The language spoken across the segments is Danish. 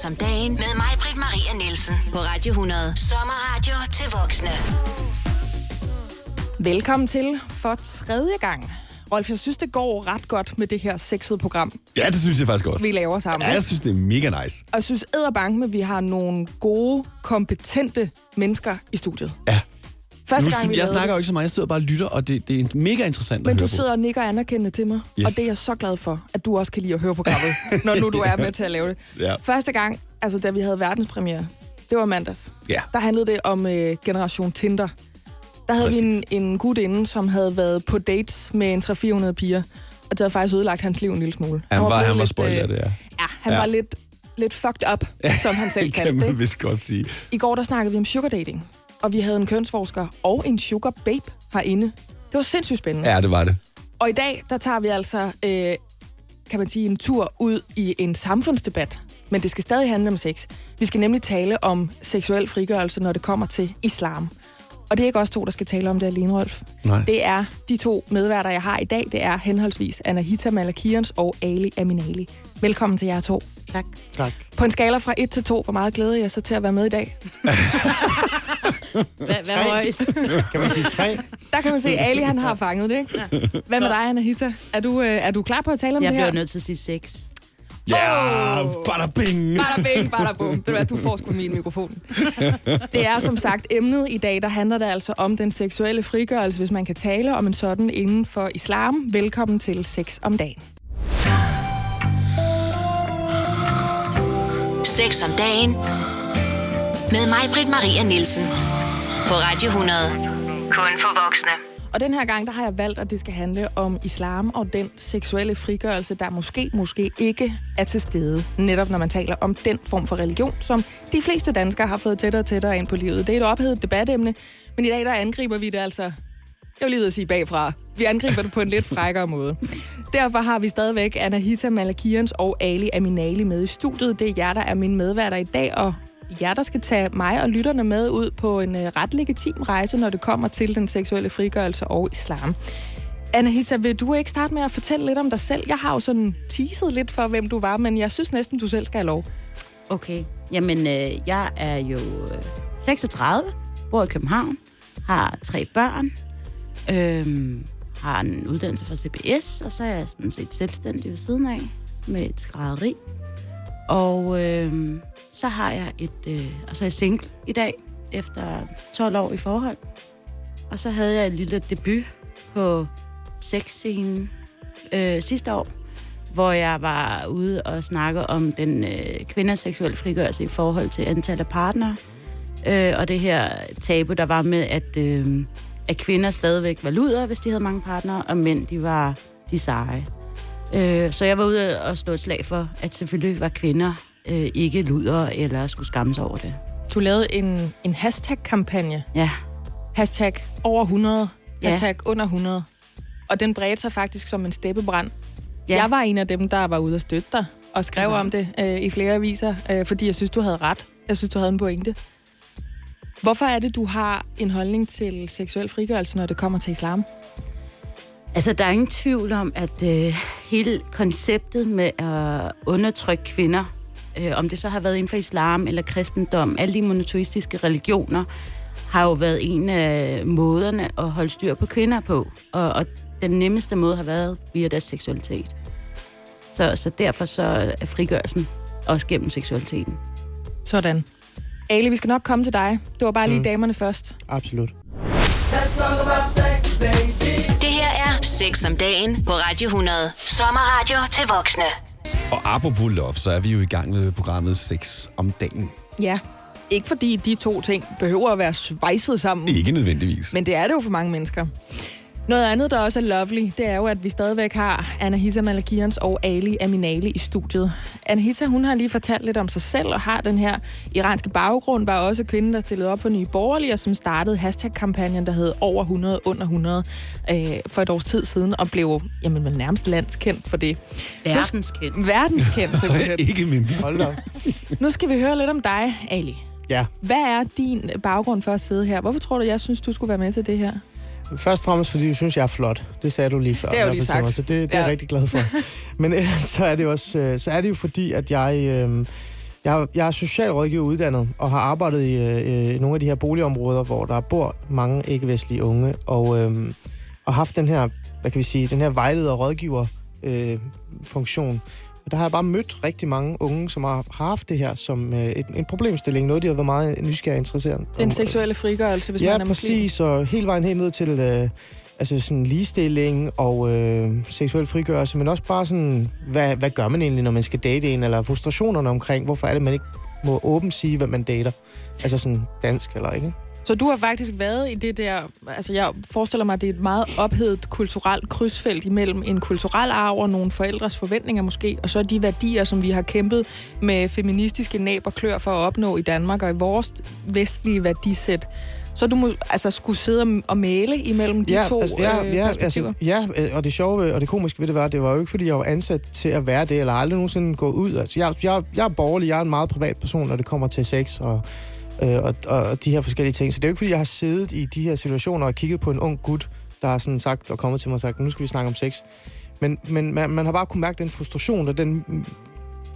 Sex om dagen med mig, Britt Maria Nielsen. På Radio 100. Sommerradio til voksne. Velkommen til for tredje gang. Rolf, jeg synes, det går ret godt med det her sexede program, Ja, det synes jeg faktisk også. vi laver sammen. Ja, jeg synes, det er mega nice. Og jeg synes edderbank, at vi har nogle gode, kompetente mennesker i studiet. Ja. Første Nu, gang, vi jeg snakker det. jo ikke så meget, jeg sidder bare og lytter, og det, det er mega interessant Men at du høre på. sidder og nikker anerkendende til mig, Yes. og det er jeg så glad for, at du også kan lide at høre programmet, når nu du er med til at lave det. Ja. Første gang, altså da vi havde verdenspremiere, det var mandags. Ja. Der handlede det om øh, Generation Tinder. Der havde vi en, en gut inde, som havde været på dates med en 300-400 piger, og det havde faktisk ødelagt hans liv en lille smule. Han var, han var lidt, spoilet af øh, det, ja. Ja, han Ja. var lidt, lidt fucked up, som han selv det kan kaldte man vist godt sige. I går der snakkede vi om sugar dating, og vi havde en kønsforsker og en sugar babe herinde. Det var sindssygt spændende. Ja, det var det. Og i dag, der tager vi altså, øh, kan man sige, en tur ud i en samfundsdebat. Men det skal stadig handle om sex. Vi skal nemlig tale om seksuel frigørelse, når det kommer til islam. Og det er ikke os to, der skal tale om det alene, Rolf. Nej. Det er de to medværter, jeg har i dag. Det er henholdsvis Anahita Malakirens og Ali Aminali. Velkommen til jer to. Tak. Tak. På en skala fra 1 til 2, hvor meget glæder jeg så til at være med i dag? Hvad, hvad er højst? Kan man sige tre? Der kan man se, at Ali han har fanget det, ikke? Hvad med dig, Anahita? Er du, øh, er du klar på at tale om Jeg det her? bliver nødt til at sige seks. Ja, bada bing. Bada bing, bada bum. Ved du hvad, du får sgu min mikrofon. Det er som sagt emnet i dag, der handler det altså om den seksuelle frigørelse, hvis man kan tale om en sådan inden for islam. Velkommen til Sex om dagen. Sex om dagen. Med mig, Britt Maria Nielsen. På Radio 100. Kun for voksne. Og den her gang, der har jeg valgt, at det skal handle om islam og den seksuelle frigørelse, der måske, måske ikke er til stede. Netop når man taler om den form for religion, som de fleste danskere har fået tættere og tættere ind på livet. Det er et ophedet debatemne, men i dag der angriber vi det altså jeg vil lige at sige bagfra. Vi angriber det på en lidt frækkere måde. Derfor har vi stadigvæk Anahita Malakirens og Ali Aminali med i studiet. Det er jer, der er mine medværter i dag, og jer, der skal tage mig og lytterne med ud på en øh, ret legitim rejse, når det kommer til den seksuelle frigørelse og islam. Anahita, vil du ikke starte med at fortælle lidt om dig selv? Jeg har jo sådan teaset lidt for, hvem du var, men jeg synes næsten, du selv skal have lov. Okay. Jamen, øh, jeg er jo øh, 36, bor i København, har tre børn, øh, har en uddannelse fra CBS, og så er jeg sådan set selvstændig ved siden af med et skrædderi. Og øh, så har jeg et, øh, altså jeg er single i dag, efter 12 år i forhold. Og så havde jeg en lille debut på sexscenen øh, sidste år, hvor jeg var ude og snakke om den øh, kvinders seksuelle frigørelse i forhold til antallet af partnere. Øh, og det her tabu, der var med, at, øh, at kvinder stadigvæk var luder, hvis de havde mange partnere, og mænd, de var de seje. Øh, så jeg var ude og slå et slag for, at selvfølgelig var kvinder øh, ikke luder eller skulle skamme sig over det. Du lavede en, en hashtag-kampagne. Ja, Hashtag over 100. Ja. Hashtag under 100. Og den bredte sig faktisk som en steppebrand. Ja. Ja. Jeg var en af dem, der var ude og støtte dig, og skrev var om det øh, i flere aviser, øh, fordi jeg synes, du havde ret. Jeg synes, du havde en pointe. Hvorfor er det, du har en holdning til seksuel frigørelse, når det kommer til islam? Altså, der er ingen tvivl om, at øh, hele konceptet med at undertrykke kvinder, øh, om det så har været inden for islam eller kristendom, alle de monoteistiske religioner, har jo været en af måderne at holde styr på kvinder på. Og, og den nemmeste måde har været via deres seksualitet. Så, så derfor så er frigørelsen også gennem seksualiteten. Sådan. Ali, vi skal nok komme til dig. Det var bare lige mm. damerne først. Absolut. Det her er Sex om dagen på Radio 100. Sommerradio til voksne. Og apropos love, så er vi jo i gang med programmet 6 om dagen. Ja, ikke fordi de to ting behøver at være svejset sammen. Ikke nødvendigvis. Men det er det jo for mange mennesker. Noget andet, der også er lovely, det er jo, at vi stadigvæk har Anahita Malakirens og Ali Aminali i studiet. Anahita, hun har lige fortalt lidt om sig selv og har den her iranske baggrund, var også kvinden, der stillede op for Nye Borgerlige, og som startede hashtag-kampagnen, der hed Over 100 under 100 øh, for et års tid siden, og blev jamen, nærmest landskendt for det. Verdenskendt. Verdenskendt, simpelthen. Ikke mindre. Hold op. nu skal vi høre lidt om dig, Ali. Ja. Hvad er din baggrund for at sidde her? Hvorfor tror du, jeg synes, du skulle være med til det her? Først og fremmest, fordi du synes, jeg er flot. Det sagde du lige før. Det jeg jo lige sagt. mig, Så det, det er Ja. jeg rigtig glad for. Men ellers så er det, også, øh, så er det jo fordi, at jeg øh, Jeg, jeg er socialrådgiver uddannet og har arbejdet i øh, nogle af de her boligområder, hvor der bor mange ikke-vestlige unge, og, øh, og haft den her, hvad kan vi sige, den her vejleder rådgiver øh, funktion. Og der har jeg bare mødt rigtig mange unge, som har haft det her som øh, et, en problemstilling. Noget, de har været meget nysgerrige og interesseret. Den seksuelle frigørelse, hvis ja, man er muslim. præcis, og hele vejen helt ned til øh, altså sådan ligestilling og øh, seksuel frigørelse, men også bare sådan, hvad, hvad gør man egentlig, når man skal date en, eller frustrationerne omkring, hvorfor er det, man ikke må åbent sige, hvad man dater. Altså sådan dansk eller ikke. Så du har faktisk været i det der, altså jeg forestiller mig, at det er et meget ophedet kulturelt krydsfelt imellem en kulturel arv og nogle forældres forventninger måske, og så de værdier, som vi har kæmpet med feministiske næb og klør for at opnå i Danmark og i vores vestlige værdisæt. Så du må altså skulle sidde og- male imellem de ja, to altså, ja, øh, ja, perspektiver. altså, ja, øh, og det sjove og det komiske ved det var, det var jo ikke, fordi jeg var ansat til at være det, eller aldrig nogensinde gået ud. Altså, jeg, jeg, jeg er borgerlig, jeg er en meget privat person, når det kommer til sex og, øh, og, og de her forskellige ting. Så det er jo ikke, fordi jeg har siddet i de her situationer og kigget på en ung gut, der har sådan sagt og kommet til mig og sagt, nu skal vi snakke om sex. Men, men man, man har bare kunnet mærke den frustration og den,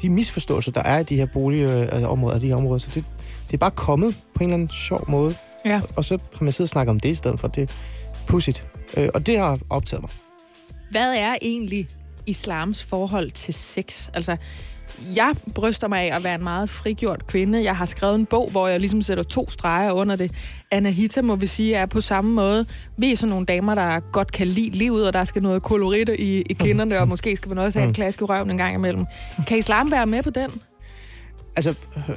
de misforståelser, der er i de her boligområder, de her områder. Så det, det er bare kommet på en eller anden sjov måde. Ja. Og så har man siddet og snakket om det i stedet for. Det er pudsigt. Øh, og det har optaget mig. Hvad er egentlig islams forhold til sex? Altså, jeg bryster mig af at være en meget frigjort kvinde. Jeg har skrevet en bog, hvor jeg ligesom sætter to streger under det. Anahita, må vi sige, er på samme måde. Vi er sådan nogle damer, der godt kan lide livet, og der skal noget kolorit i, i kinderne, og måske skal man også have et klask i røven en gang imellem. Kan islam være med på den? Altså, øh,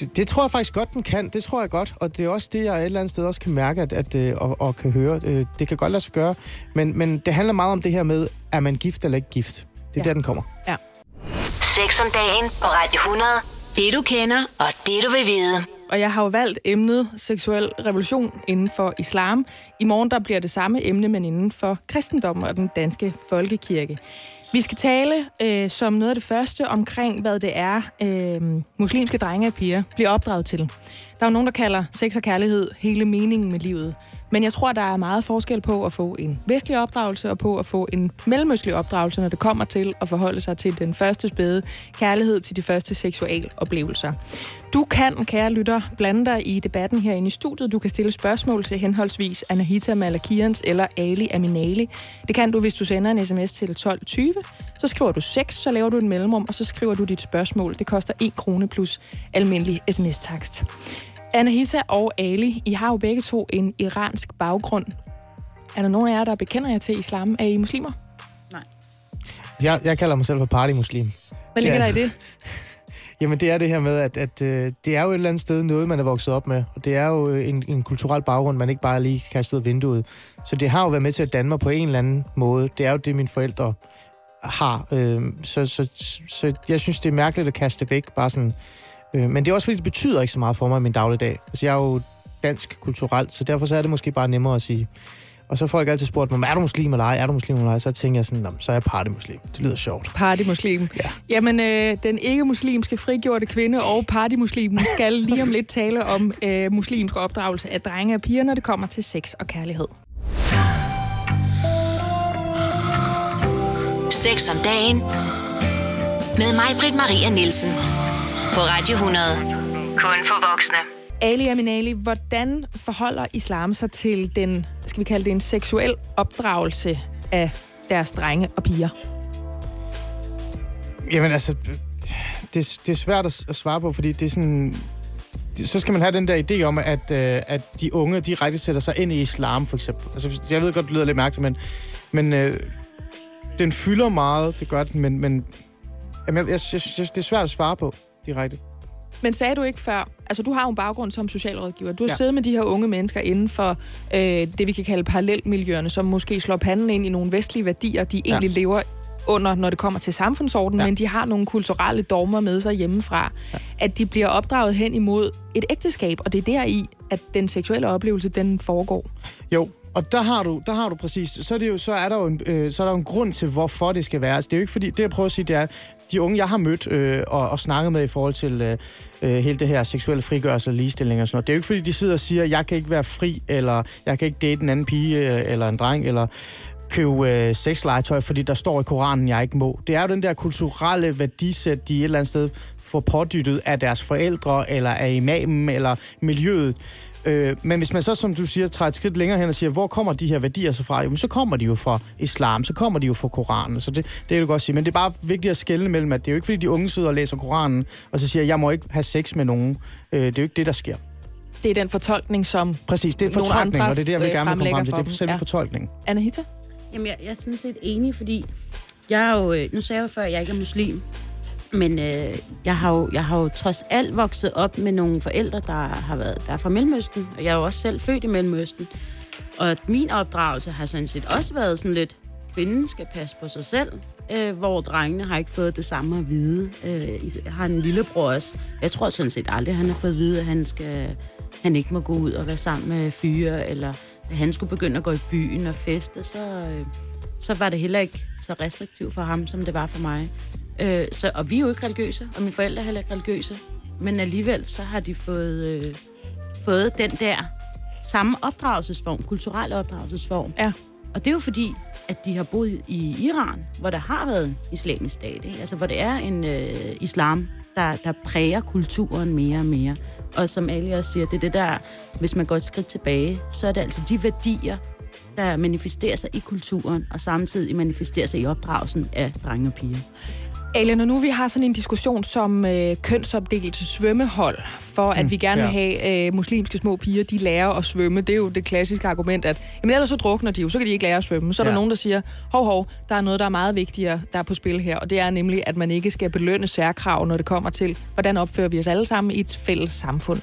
det, det tror jeg faktisk godt, den kan. Det tror jeg godt. Og det er også det, jeg et eller andet sted også kan mærke at, at, øh, og, og kan høre. Øh, Det kan godt lade sig gøre. Men, men det handler meget om det her med, er man gift eller ikke gift? Det er Ja. ja. der, den kommer. Sex om dagen på Radio 100. Det du kender, og det du vil vide. Og jeg har jo valgt emnet seksuel revolution inden for islam. I morgen der bliver det samme emne, men inden for kristendommen og den danske folkekirke. Vi skal tale øh, som noget af det første omkring, hvad det er, øh, muslimske drenge og piger bliver opdraget til. Der er jo nogen, der kalder sex og kærlighed hele meningen med livet. Men jeg tror, der er meget forskel på at få en vestlig opdragelse og på at få en mellemøstlig opdragelse, når det kommer til at forholde sig til den første spæde kærlighed til de første seksualoplevelser. Du kan, kære lytter, blande dig i debatten herinde i studiet. Du kan stille spørgsmål til henholdsvis Anahita Malakians eller Ali Aminali. Det kan du, hvis du sender en sms til 1220. Så skriver du 6, så laver du en mellemrum, og så skriver du dit spørgsmål. Det koster 1 krone plus almindelig sms-takst. Anahita og Ali, I har jo begge to en iransk baggrund. Er der nogen af jer, der bekender jer til islam? Er I muslimer? Jeg, jeg kalder mig selv for partymuslim. Hvad ligger Ja, der i altså. det? Jamen, det er det her med, at, at øh, det er jo et eller andet sted noget, man er vokset op med. Og det er jo øh, en, en kulturel baggrund, man ikke bare lige kan kaste ud af vinduet. Så det har jo været med til at danne mig på en eller anden måde. Det er jo det, mine forældre har. Øh, så, så, så jeg synes, det er mærkeligt at kaste det væk. Bare sådan. Øh, men det er også fordi, det betyder ikke så meget for mig i min dagligdag. Altså, jeg er jo dansk kulturelt, så derfor så er det måske bare nemmere at sige. Og så har folk altid spurgt mig, er du muslim eller ej? Er du muslim eller ej? Så tænker jeg sådan, "Nå, så er jeg partymuslim. Det lyder sjovt. Partymuslim. Ja. Jamen, øh, den ikke-muslimske frigjorte kvinde og partymuslimen skal lige om lidt tale om øh, muslimsk opdragelse af drenge og piger, når det kommer til sex og kærlighed. Sex om dagen. Med mig, Britt Maria Nielsen. På Radio 100. Kun for voksne. Ali Aminali, hvordan forholder islam sig til den, skal vi kalde det en seksuel opdragelse af deres drenge og piger? Jamen altså, det, det er svært at, svare på, fordi det er sådan... Så skal man have den der idé om, at, øh, at de unge direkte sætter sig ind i islam, for eksempel. Altså, jeg ved godt, det lyder lidt mærkeligt, men, men øh, den fylder meget, det gør den, men, men jamen, jeg, jeg, jeg, det er svært at svare på direkte. Men sagde du ikke før, altså du har jo en baggrund som socialrådgiver. Du har ja. Ja. siddet med de her unge mennesker inden for øh, det, vi kan kalde parallelmiljøerne, som måske slår panden ind i nogle vestlige værdier, de Ja. egentlig lever under, når det kommer til samfundsordenen, ja. Ja. men de har nogle kulturelle dogmer med sig hjemmefra. Ja. At de bliver opdraget hen imod et ægteskab, og det er der i, at den seksuelle oplevelse, den foregår. Jo, og der har du, der har du præcis, så er, det jo, så er der jo en, øh, så er der jo en grund til, hvorfor det skal være. Altså, det er jo ikke fordi, det jeg prøver at sige, det er, de unge, jeg har mødt øh, og, og snakket med i forhold til øh, øh hele det her seksuelle frigørelse og ligestilling og sådan noget, det er jo ikke fordi, de sidder og siger, jeg kan ikke være fri, eller jeg kan ikke date en anden pige øh, eller en dreng, eller købe øh, sexlegetøj, fordi der står i Koranen, jeg ikke må. Det er jo den der kulturelle værdisæt, de et eller andet sted får pådyttet af deres forældre, eller af imamen, eller miljøet. Øh, men hvis man så, som du siger, tager et skridt længere hen og siger, hvor kommer de her værdier så fra? Jamen, så kommer de jo fra islam, så kommer de jo fra Koranen. Så det, det kan du godt sige. Men det er bare vigtigt at skelne mellem, at det er jo ikke, fordi de unge sidder og læser Koranen, og så siger, jeg må ikke have sex med nogen. Øh, det er jo ikke det, der sker. Det er den fortolkning, som Præcis, det er fortolkning, og det er der, vi øh, gerne vil komme fremlægger frem til. Det er selve Ja. fortolkning. Anahita? Jamen, jeg, jeg er sådan set enig, fordi jeg er jo, øh, nu sagde jeg jo før, at jeg ikke er muslim, men øh, jeg, har jo, jeg har jo trods alt vokset op med nogle forældre, der har været der er fra Mellemøsten, og jeg er jo også selv født i Mellemøsten. Og min opdragelse har sådan set også været sådan lidt, kvinden skal passe på sig selv, øh, hvor drengene har ikke fået det samme at vide. Øh, jeg har en lillebror også. Jeg tror sådan set aldrig, han har fået at vide, at han, skal, han ikke må gå ud og være sammen med fyre, eller at han skulle begynde at gå i byen og feste, så, øh, så var det heller ikke så restriktivt for ham, som det var for mig. Øh, så, og vi er jo ikke religiøse, og mine forældre er heller ikke religiøse. Men alligevel, så har de fået, øh, fået den der samme opdragelsesform, kulturelle opdragelsesform. Ja. Og det er jo fordi, at de har boet i Iran, hvor der har været en islamisk stat. Ikke? Altså, hvor det er en øh, islam, der, der præger kulturen mere og mere. Og som Ali også siger, det er det der, hvis man går et skridt tilbage, så er det altså de værdier, der manifesterer sig i kulturen, og samtidig manifesterer sig i opdragelsen af drenge og piger. Ali, når nu vi har sådan en diskussion som øh, kønsopdelt svømmehold, for at Mm, vi gerne vil ja. have øh, muslimske små piger, de lærer at svømme. Det er jo det klassiske argument, at jamen, ellers så drukner de jo, så kan de ikke lære at svømme. Så er der Ja. nogen, der siger, hov, hov, der er noget, der er meget vigtigere, der er på spil her, og det er nemlig, at man ikke skal belønne særkrav, når det kommer til, hvordan opfører vi os alle sammen i et fælles samfund.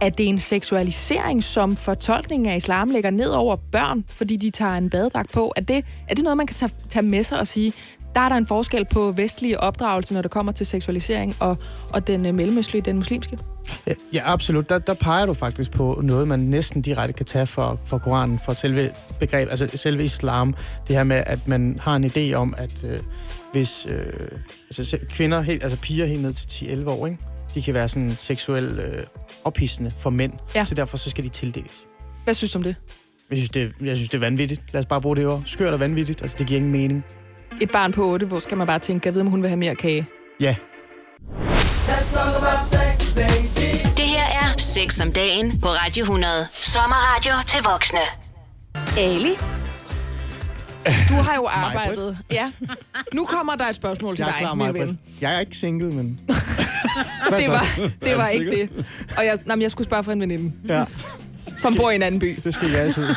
Er det en seksualisering, som fortolkningen af islam lægger ned over børn, fordi de tager en badedragt på? Er det, er det noget, man kan tage, tage med sig og sige, der er der en forskel på vestlige opdragelse, når det kommer til seksualisering, og, og den øh, mellemøstlige, den muslimske? Ja, Ja, absolut. Der, der peger du faktisk på noget, man næsten direkte kan tage for, for Koranen, for selve begreb, altså selve islam. Det her med, at man har en idé om, at øh, hvis øh, altså, kvinder, helt, altså piger helt ned til 10-11 år, ikke? de kan være sådan seksuelt øh, ophidsende for mænd, Ja. så derfor så skal de tildeles. Hvad synes du om det? Jeg synes, det, jeg synes, det er vanvittigt. Lad os bare bruge det ord. Skørt og vanvittigt. Altså, det giver ingen mening. Et barn på 8, hvor skal man bare tænke, jeg ved, om hun vil have mere kage? Ja, Det her er Sex om dagen på Radio 100. Sommerradio til voksne. Ali? Du har jo arbejdet... Ja. Nu kommer der et spørgsmål til jeg dig, klar, min ven. Jeg er ikke single, men... Det var, det var ikke det. Og jeg, nej, jeg skulle spørge for en veninde, Ja, som bor i en anden by. det skal jeg altid.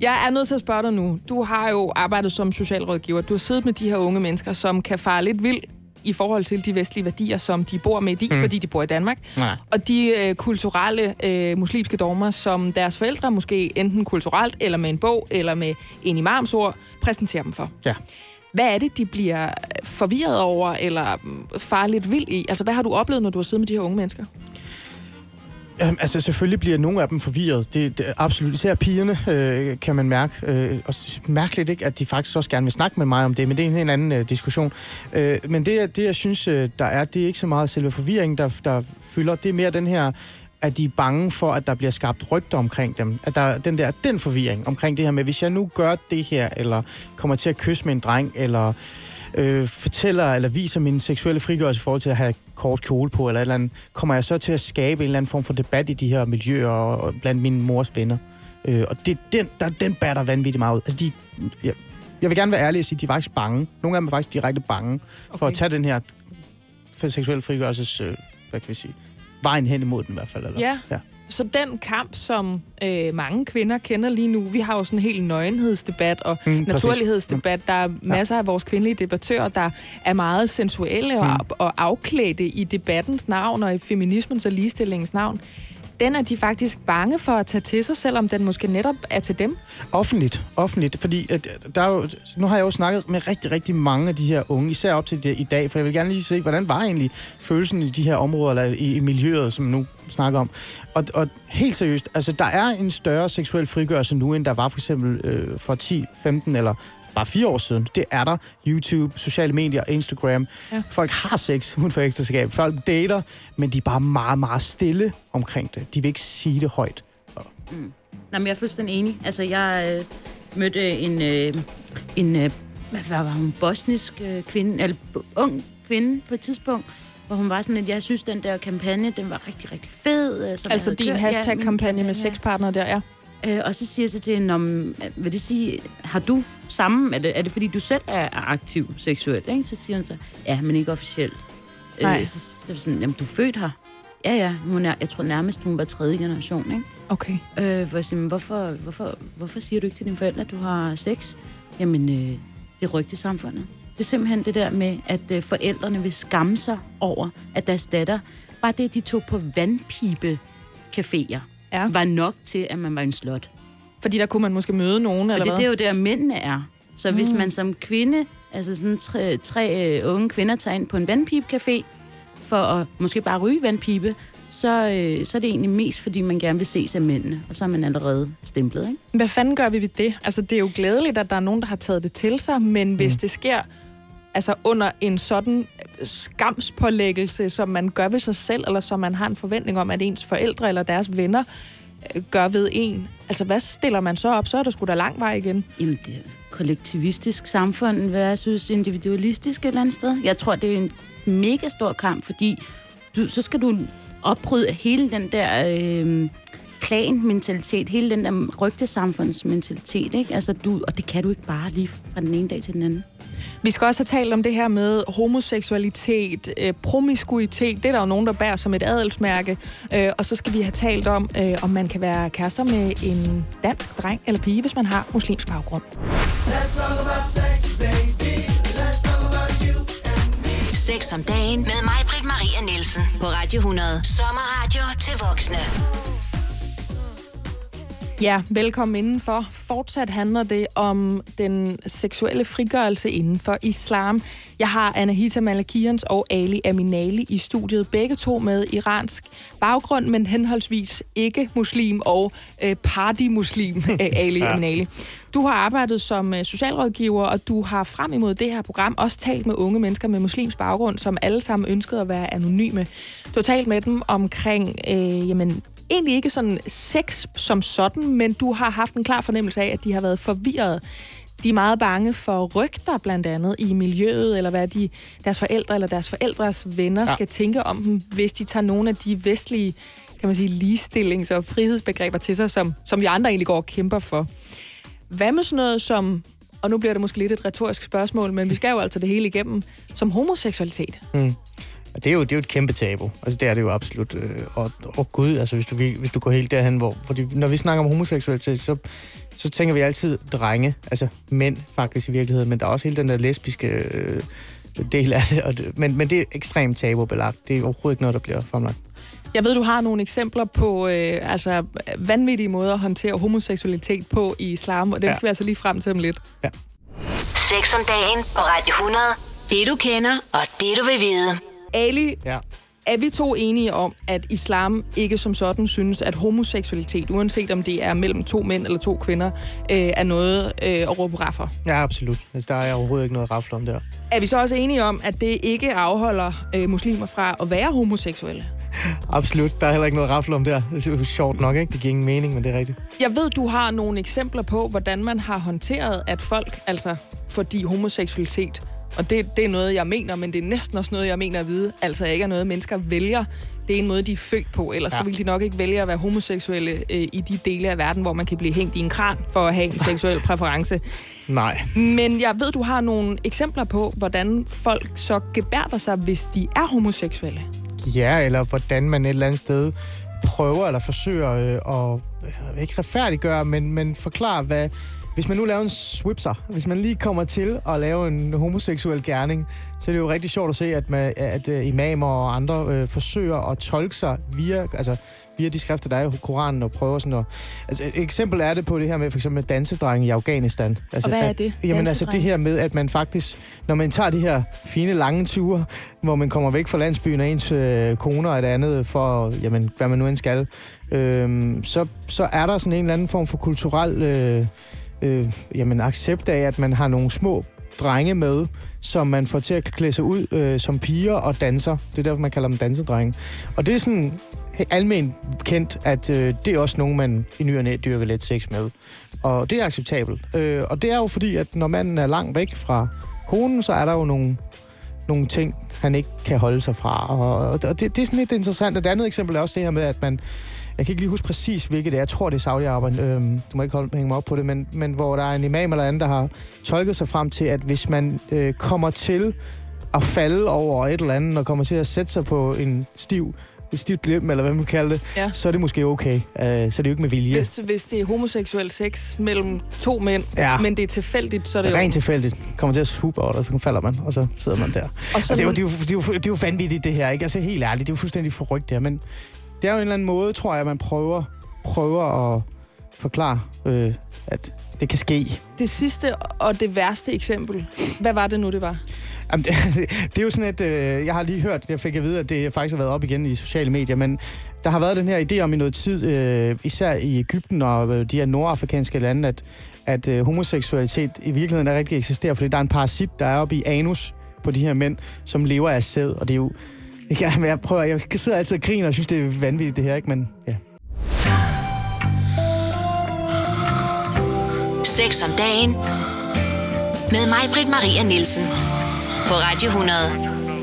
Jeg er nødt til at spørge dig nu. Du har jo arbejdet som socialrådgiver. Du har siddet med de her unge mennesker, som kan fare lidt vild i forhold til de vestlige værdier, som de bor med i, mm. fordi de bor i Danmark. Nej. Og de øh, kulturelle øh, muslimske dogmer, som deres forældre måske enten kulturelt, eller med en bog, eller med en imamsord, præsenterer dem for. Ja. Hvad er det, de bliver forvirret over, eller mm, fare lidt vild i? Altså, hvad har du oplevet, når du har siddet med de her unge mennesker? Øhm, altså selvfølgelig bliver nogle af dem forvirret. Det, det absolut. Især pigerne øh, kan man mærke. Øh, og mærkeligt ikke, at de faktisk også gerne vil snakke med mig om det, men det er en helt anden øh, diskussion. Øh, men det, det, jeg synes, øh, der er, det er ikke så meget selve forvirringen, der, der fylder. Det er mere den her at de er bange for, at der bliver skabt rygter omkring dem. At der er den der den forvirring omkring det her med, hvis jeg nu gør det her, eller kommer til at kysse med en dreng, eller øh, fortæller eller viser min seksuelle frigørelse i forhold til at have kort kjole på, eller et eller andet, kommer jeg så til at skabe en eller anden form for debat i de her miljøer og, og blandt mine mors venner. Øh, og det, den, der, den batter vanvittigt meget ud. Altså, de, jeg, jeg vil gerne være ærlig og sige, at de er faktisk bange. Nogle af dem er faktisk direkte bange okay. for at tage den her seksuelle frigørelses, øh, hvad kan vi sige, vejen hen imod den i hvert fald. Eller? Ja. ja. Så den kamp, som øh, mange kvinder kender lige nu, vi har jo sådan en helt nøgenhedsdebat og Mm, naturlighedsdebat. Der er masser af vores kvindelige debattører, der er meget sensuelle og, Mm. og afklædte i debattens navn og i feminismens og ligestillingens navn. Den er de faktisk bange for at tage til sig, selvom den måske netop er til dem. Offentligt, offentligt, fordi at, øh, der er jo, nu har jeg jo snakket med rigtig, rigtig mange af de her unge, især op til det i dag, for jeg vil gerne lige se, hvordan var egentlig følelsen i de her områder, eller i, i miljøet, som nu snakker om. Og, og helt seriøst, altså der er en større seksuel frigørelse nu, end der var for eksempel øh, for 10, 15 eller bare fire år siden. Det er der. YouTube, sociale medier, Instagram. Ja. Ja. Folk har sex uden for ægteskab. Folk dater, men de er bare meget, meget stille omkring det. De vil ikke sige det højt. Nej, men jeg er fuldstændig enig. Altså, jeg, øh, mødte en, øh, en øh, hvad var hun, bosnisk øh, kvinde, eller ung kvinde på et tidspunkt, hvor hun var sådan, at jeg synes, den der kampagne, den var rigtig, rigtig fed. Øh, som Altså din. Ja, hashtag-kampagne min med sexpartnere der, ja. Øh, og så siger jeg så til hende, om, vil det sige, har du samme, er det, er det fordi du selv er aktiv seksuelt? Ikke? Så siger hun så, ja, men ikke officielt. Nej. Øh, så, så, sådan, jamen du er født her. Ja, ja, hun er, jeg tror nærmest, hun var tredje generation, ikke? Okay. Øh, hvor jeg siger, "Men hvorfor, hvorfor, hvorfor siger du ikke til dine forældre, at du har sex? Jamen, øh, det rygte samfundet. Det er simpelthen det der med, at øh, forældrene vil skamme sig over, at deres datter, bare det, at de tog på vandpibe-caféer, Ja. var nok til, at man var en slot. Fordi der kunne man måske møde nogen, For eller hvad? det er jo der, mændene er. Så hvis man som kvinde, altså sådan tre, tre øh, unge kvinder, tager ind på en vandpibecafé, for at måske bare ryge vandpibe, så, øh, så er det egentlig mest, fordi man gerne vil ses af mændene, og så er man allerede stemplet, ikke? Hvad fanden gør vi ved det? Altså, det er jo glædeligt, at der er nogen, der har taget det til sig, men hvis det sker altså under en sådan skamspålæggelse, som man gør ved sig selv, eller som man har en forventning om, at ens forældre eller deres venner øh, gør ved en, altså hvad stiller man så op? Så er der sgu da lang vej igen. Jamen, det er kollektivistisk samfund versus individualistisk et eller andet sted. Jeg tror, det er en mega stor kamp, fordi du, så skal du opbryde hele den der øh, klan-mentalitet, hele den der rygtesamfundsmentalitet, ikke? Altså, du, og det kan du ikke bare lige fra den ene dag til den anden. Vi skal også have talt om det her med homoseksualitet, øh, promiskuitet. Det er der jo nogen, der bærer som et adelsmærke. Øh, og så skal vi have talt om, øh, om man kan være kærester med en dansk dreng eller pige, hvis man har muslimsk baggrund. Sex om dagen med mig, Britt Maria Nielsen. På Radio 100. Sommerradio til voksne. Ja, velkommen indenfor. Fortsat handler det om den seksuelle frigørelse inden for islam. Jeg har Anahita Malakians og Ali Aminali i studiet. Begge to med iransk baggrund, men henholdsvis ikke muslim og øh, party-muslim, øh, Ali ja. Aminali. Du har arbejdet som øh, socialrådgiver, og du har frem imod det her program også talt med unge mennesker med muslimsk baggrund, som alle sammen ønskede at være anonyme. Du har talt med dem omkring øh, jamen, egentlig ikke sådan sex som sådan, men du har haft en klar fornemmelse af, at de har været forvirret. De er meget bange for rygter, blandt andet, i miljøet, eller hvad de, deres forældre eller deres forældres venner ja. skal tænke om dem, hvis de tager nogle af de vestlige kan man sige, ligestillings- og frihedsbegreber til sig, som, som vi andre egentlig går og kæmper for. Hvad med sådan noget som, og nu bliver det måske lidt et retorisk spørgsmål, men vi skal jo altså det hele igennem, som homoseksualitet? Og det er jo, det er jo et kæmpe tabu. Altså, det er det jo absolut. Øh, og, og gud, altså, hvis du, hvis du går helt derhen, hvor... Fordi når vi snakker om homoseksualitet, så, så tænker vi altid drenge. Altså mænd, faktisk, i virkeligheden. Men der er også hele den der lesbiske øh, del af det. Og det men, men det er ekstremt tabubelagt. Det er overhovedet ikke noget, der bliver fremlagt. Jeg ved, du har nogle eksempler på øh, altså, vanvittige måder at håndtere homoseksualitet på i islam, og dem Ja. skal vi altså lige frem til om lidt. Sex om dagen på Radio 100. Det du kender, og det du vil vide. Ali, Ja. er vi to enige om, at islam ikke som sådan synes, at homoseksualitet, uanset om det er mellem to mænd eller to kvinder, øh, er noget øh, at råbe raffer? Ja, absolut. Altså, der er overhovedet ikke noget rafle om der. Er vi så også enige om, at det ikke afholder øh, muslimer fra at være homoseksuelle? Absolut. Der er heller ikke noget rafle om der. Det er jo sjovt nok, ikke? Det giver ingen mening, men det er rigtigt. Jeg ved, du har nogle eksempler på, hvordan man har håndteret, at folk, altså fordi homoseksualitet, og det, det er noget, jeg mener, men det er næsten også noget, jeg mener at vide, altså ikke er noget, mennesker vælger. Det er en måde, de er født på, ellers ja. så Ja. vil de nok ikke vælge at være homoseksuelle øh, i de dele af verden, hvor man kan blive hængt i en kran for at have en seksuel præference. Nej. Men jeg ved, du har nogle eksempler på, hvordan folk så gebærder sig, hvis de er homoseksuelle. Ja, eller hvordan man et eller andet sted prøver eller forsøger øh, at øh, ikke retfærdiggøre, men, men forklare, hvad... Hvis man nu laver en swipser, hvis man lige kommer til at lave en homoseksuel gerning, så er det jo rigtig sjovt at se, at, man, at øh, imamer og andre øh, forsøger at tolke sig via, altså, via de skrifter, der er i Koranen, og prøver sådan at... Altså, et eksempel er det på det her med for eksempel dansedrenge i Afghanistan. Altså, hvad er at, det? Jamen altså det her med, at man faktisk, når man tager de her fine lange ture, hvor man kommer væk fra landsbyen og ens øh, koner og det andet for, jamen, hvad man nu end skal, øh, så, så er der sådan en eller anden form for kulturel øh, øh, jamen, accept af, at man har nogle små drenge med, som man får til at klæde sig ud øh, som piger og danser. Det er derfor, man kalder dem dansedrenge. Og det er sådan almen kendt, at øh, det er også nogen, man i ny og næ dyrker lidt sex med. Og det er acceptabelt. Øh, og det er jo fordi, at når manden er langt væk fra konen, så er der jo nogle, nogle ting, han ikke kan holde sig fra. Og, og det, det er sådan lidt interessant. Et andet eksempel er også det her med, at man... Jeg kan ikke lige huske præcis, hvilket det er. Jeg tror, det er Saudi-Arabien. Øhm, du må ikke holde, hænge mig op på det. Men, men hvor der er en imam eller anden, der har tolket sig frem til, at hvis man øh, kommer til at falde over et eller andet, og kommer til at sætte sig på en stiv et stivt lem, eller hvad man kalder det, Ja. så er det måske okay. Uh, så er det jo ikke med vilje. Hvis, hvis det er homoseksuel sex mellem to mænd, Ja. men det er tilfældigt, så er det er jo... rent tilfældigt. Kommer til at suge over så falder man, og så sidder man der. Og Altså, det, er jo, det, er jo, det, er jo, det er jo vanvittigt, det her. Ikke? Altså, helt ærligt, det er jo fuldstændig forrygt, det her. Men det er jo en eller anden måde, tror jeg, at man prøver, prøver at forklare, øh, at det kan ske. Det sidste og det værste eksempel, hvad var det nu, det var? Jamen, det, det er jo sådan et... Øh, jeg har lige hørt, jeg fik at vide, at det faktisk har været op igen i sociale medier, men der har været den her idé om i noget tid, øh, især i Ægypten og øh, de her nordafrikanske lande, at, at øh, homoseksualitet i virkeligheden er rigtig eksisterer, fordi der er en parasit, der er oppe i anus på de her mænd, som lever af sæd, og det er jo... Ja, men jeg prøver, jeg sidder altid og griner og synes, det er vanvittigt det her, ikke? Men ja. Sex om dagen. Med mig, Britt Maria Nielsen. På Radio 100.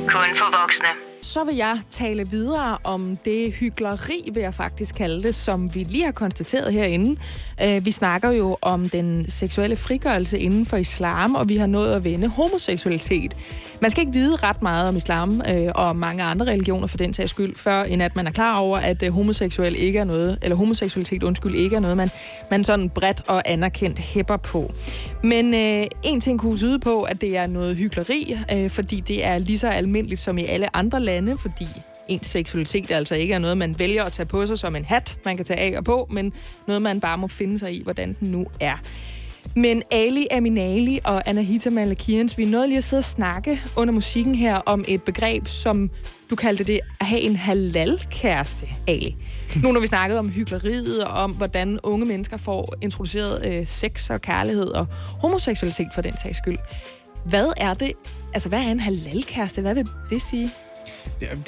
Kun for voksne. Så vil jeg tale videre om det hyggeleri, vil jeg faktisk kalde det, som vi lige har konstateret herinde. Øh, vi snakker jo om den seksuelle frigørelse inden for islam, og vi har nået at vende homoseksualitet. Man skal ikke vide ret meget om islam øh, og mange andre religioner for den sags skyld, før end at man er klar over, at øh, homoseksuel ikke er noget, eller homoseksualitet undskyld ikke er noget, man, man sådan bredt og anerkendt hæpper på. Men øh, en ting kunne tyde på, at det er noget hyggeleri, øh, fordi det er lige så almindeligt som i alle andre lande, fordi ens seksualitet altså ikke er noget, man vælger at tage på sig som en hat, man kan tage af og på, men noget, man bare må finde sig i, hvordan den nu er. Men Ali Aminali og Anahita Malakians, vi er nået lige at sidde og snakke under musikken her om et begreb, som du kaldte det at have en halal-kæreste, Ali. Nu når vi snakkede om hyggeleriet og om, hvordan unge mennesker får introduceret øh, sex og kærlighed og homoseksualitet for den sags skyld. Hvad er det? Altså, hvad er en halal-kæreste? Hvad vil det sige?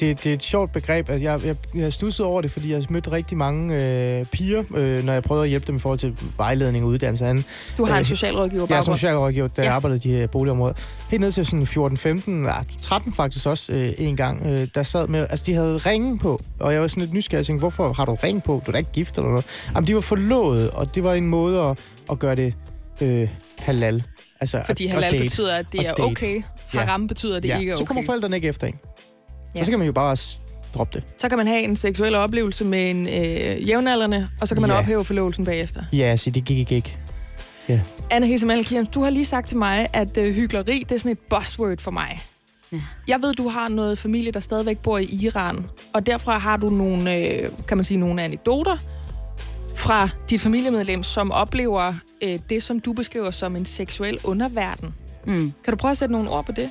Det, det er et sjovt begreb. Altså, jeg, jeg, jeg stussede over det, fordi jeg har mødt rigtig mange øh, piger, øh, når jeg prøvede at hjælpe dem i forhold til vejledning og uddannelse. og andet. Du har en Øh, socialrådgiver Jeg er som baggrund. socialrådgiver, der Ja. ja. arbejder i de her boligområder. Helt ned til sådan 14-15, ja, 13 faktisk også øh, en gang, øh, der sad med, altså de havde ringen på, og jeg var sådan lidt nysgerrig og tænkte, hvorfor har du ring på? Du er da ikke gift eller noget. Jamen, de var forlovet, og det var en måde at, at gøre det øh, halal. Altså, Fordi halal at date. betyder, at det er okay. Ja. Haram betyder, at det ja. ikke er Så okay. kommer forældrene ikke efter en. Ja. Og så kan man jo bare droppe det. Så kan man have en seksuel oplevelse med en øh, jævnaldrende, og så kan man Ja. ophæve forlovelsen bagefter. Ja, så det gik ikke. Anna Hisse Malkian, du har lige sagt til mig, at øh, hyggeleri, det er sådan et buzzword for mig. Ja. Jeg ved, du har noget familie, der stadigvæk bor i Iran, og derfra har du nogle, øh, kan man sige, nogle anekdoter fra dit familiemedlem, som oplever øh, det, som du beskriver som en seksuel underverden. Mm. Kan du prøve at sætte nogle ord på det?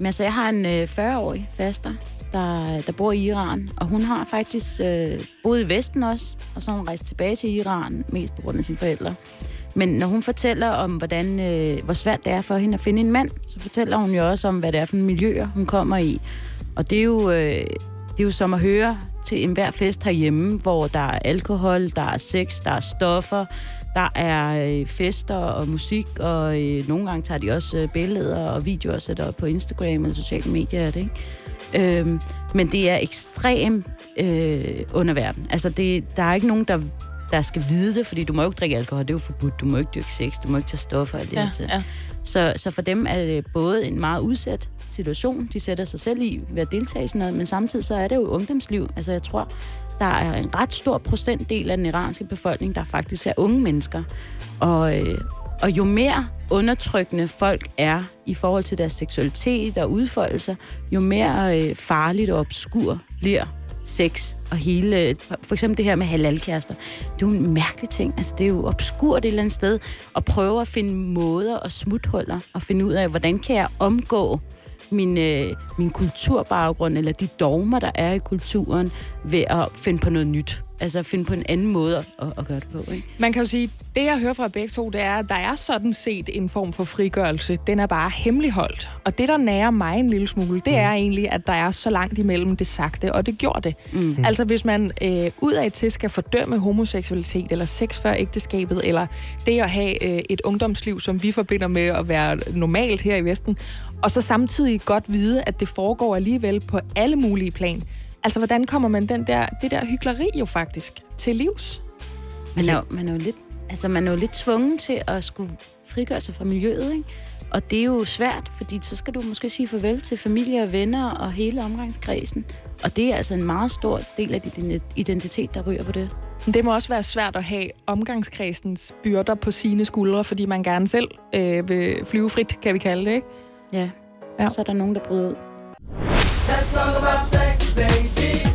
Men altså, jeg har en øh, 40-årig faster, der, der bor i Iran, og hun har faktisk øh, boet i Vesten også, og så har hun rejst tilbage til Iran, mest på grund af sine forældre. Men når hun fortæller om, hvordan, øh, hvor svært det er for hende at finde en mand, så fortæller hun jo også om, hvad det er for en miljøer, hun kommer i. Og det er jo, øh, det er jo som at høre til enhver fest herhjemme, hvor der er alkohol, der er sex, der er stoffer, der er øh, fester og musik, og øh, nogle gange tager de også øh, billeder og videoer og sætter op på Instagram eller sociale medier, er det ikke? Øhm, men det er ekstrem øh, underverden. Altså, det, der er ikke nogen, der, der skal vide det, fordi du må jo ikke drikke alkohol, det er jo forbudt. Du må ikke dyrke sex, du må ikke tage stoffer og alt det her til. ja. Så, så for dem er det både en meget udsat situation, de sætter sig selv i ved at deltage i sådan noget, men samtidig så er det jo ungdomsliv. Altså jeg tror, der er en ret stor procentdel af den iranske befolkning, der faktisk er unge mennesker. Og, øh, og jo mere undertrykkende folk er i forhold til deres seksualitet og udfoldelser, jo mere øh, farligt og obskur bliver sex og hele... For eksempel det her med halalkærester. Det er jo en mærkelig ting. Altså, det er jo obskurt et eller andet sted at prøve at finde måder og smuthuller og finde ud af, hvordan kan jeg omgå min, øh, min kulturbaggrund, eller de dogmer, der er i kulturen, ved at finde på noget nyt. Altså finde på en anden måde at, at gøre det på. Ikke? Man kan jo sige, det jeg hører fra begge to, det er, at der er sådan set en form for frigørelse. Den er bare hemmeligholdt. Og det, der nærer mig en lille smule, det er egentlig, at der er så langt imellem det sagte, og det gjorde det. Mm. Altså hvis man øh, udad til skal fordømme homoseksualitet, eller sex før ægteskabet, eller det at have øh, et ungdomsliv, som vi forbinder med at være normalt her i Vesten, og så samtidig godt vide, at det foregår alligevel på alle mulige plan. Altså, hvordan kommer man den der, det der hyggeleri jo faktisk til livs? Man er, jo, man er jo lidt, altså man er jo lidt tvunget til at skulle frigøre sig fra miljøet, ikke? Og det er jo svært, fordi så skal du måske sige farvel til familie og venner og hele omgangskredsen. Og det er altså en meget stor del af din identitet, der ryger på det. Det må også være svært at have omgangskredsens byrder på sine skuldre, fordi man gerne selv øh, vil flyve frit, kan vi kalde det, ikke? Ja. ja. Så er der nogen, der bryder ud.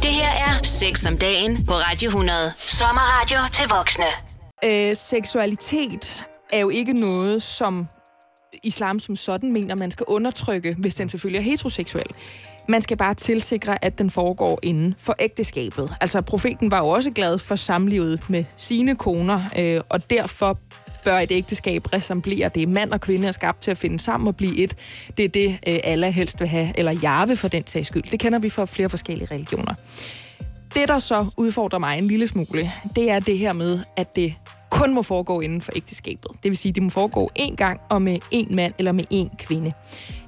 Det her er Sex om dagen på Radio 100. Sommerradio til voksne. Øh, seksualitet er jo ikke noget, som islam som sådan mener, man skal undertrykke, hvis den selvfølgelig er heteroseksuel. Man skal bare tilsikre, at den foregår inden for ægteskabet. Altså, profeten var jo også glad for samlivet med sine koner, øh, og derfor bør et ægteskab resemblere det. Mand og kvinde er skabt til at finde sammen og blive et. Det er det, øh, alle helst vil have, eller jarve for den sags skyld. Det kender vi fra flere forskellige religioner. Det, der så udfordrer mig en lille smule, det er det her med, at det kun må foregå inden for ægteskabet. Det vil sige, at det må foregå én gang og med én mand eller med én kvinde.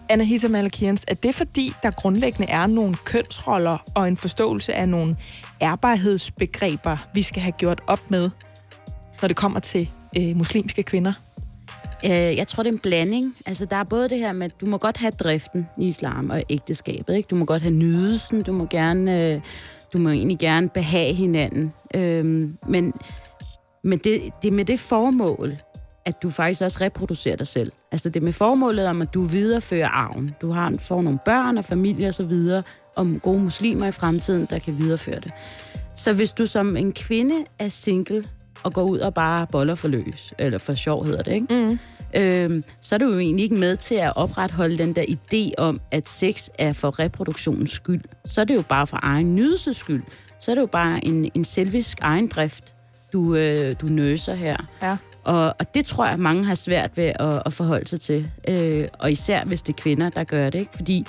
Anahita Malakians, er det fordi, der grundlæggende er nogle kønsroller og en forståelse af nogle ærbarhedsbegreber, vi skal have gjort op med, når det kommer til øh, muslimske kvinder? Øh, jeg tror, det er en blanding. Altså, der er både det her med, at du må godt have driften i islam og ægteskabet. Ikke? Du må godt have nydelsen, du må gerne, øh, du må egentlig gerne behage hinanden. Øh, men men det, det er med det formål, at du faktisk også reproducerer dig selv. Altså det er med formålet om, at du viderefører arven. Du har, får nogle børn og familie osv., og om gode muslimer i fremtiden, der kan videreføre det. Så hvis du som en kvinde er single, og går ud og bare boller for løs, eller for sjov hedder det, ikke? Mm. Øhm, så er du jo egentlig ikke med til at opretholde den der idé om, at sex er for reproduktionens skyld. Så er det jo bare for egen nydelses skyld. Så er det jo bare en, en selvisk egen drift, du, øh, du nøser her. Ja. Og, og det tror jeg, mange har svært ved at, at forholde sig til. Øh, og især hvis det er kvinder, der gør det. Ikke? Fordi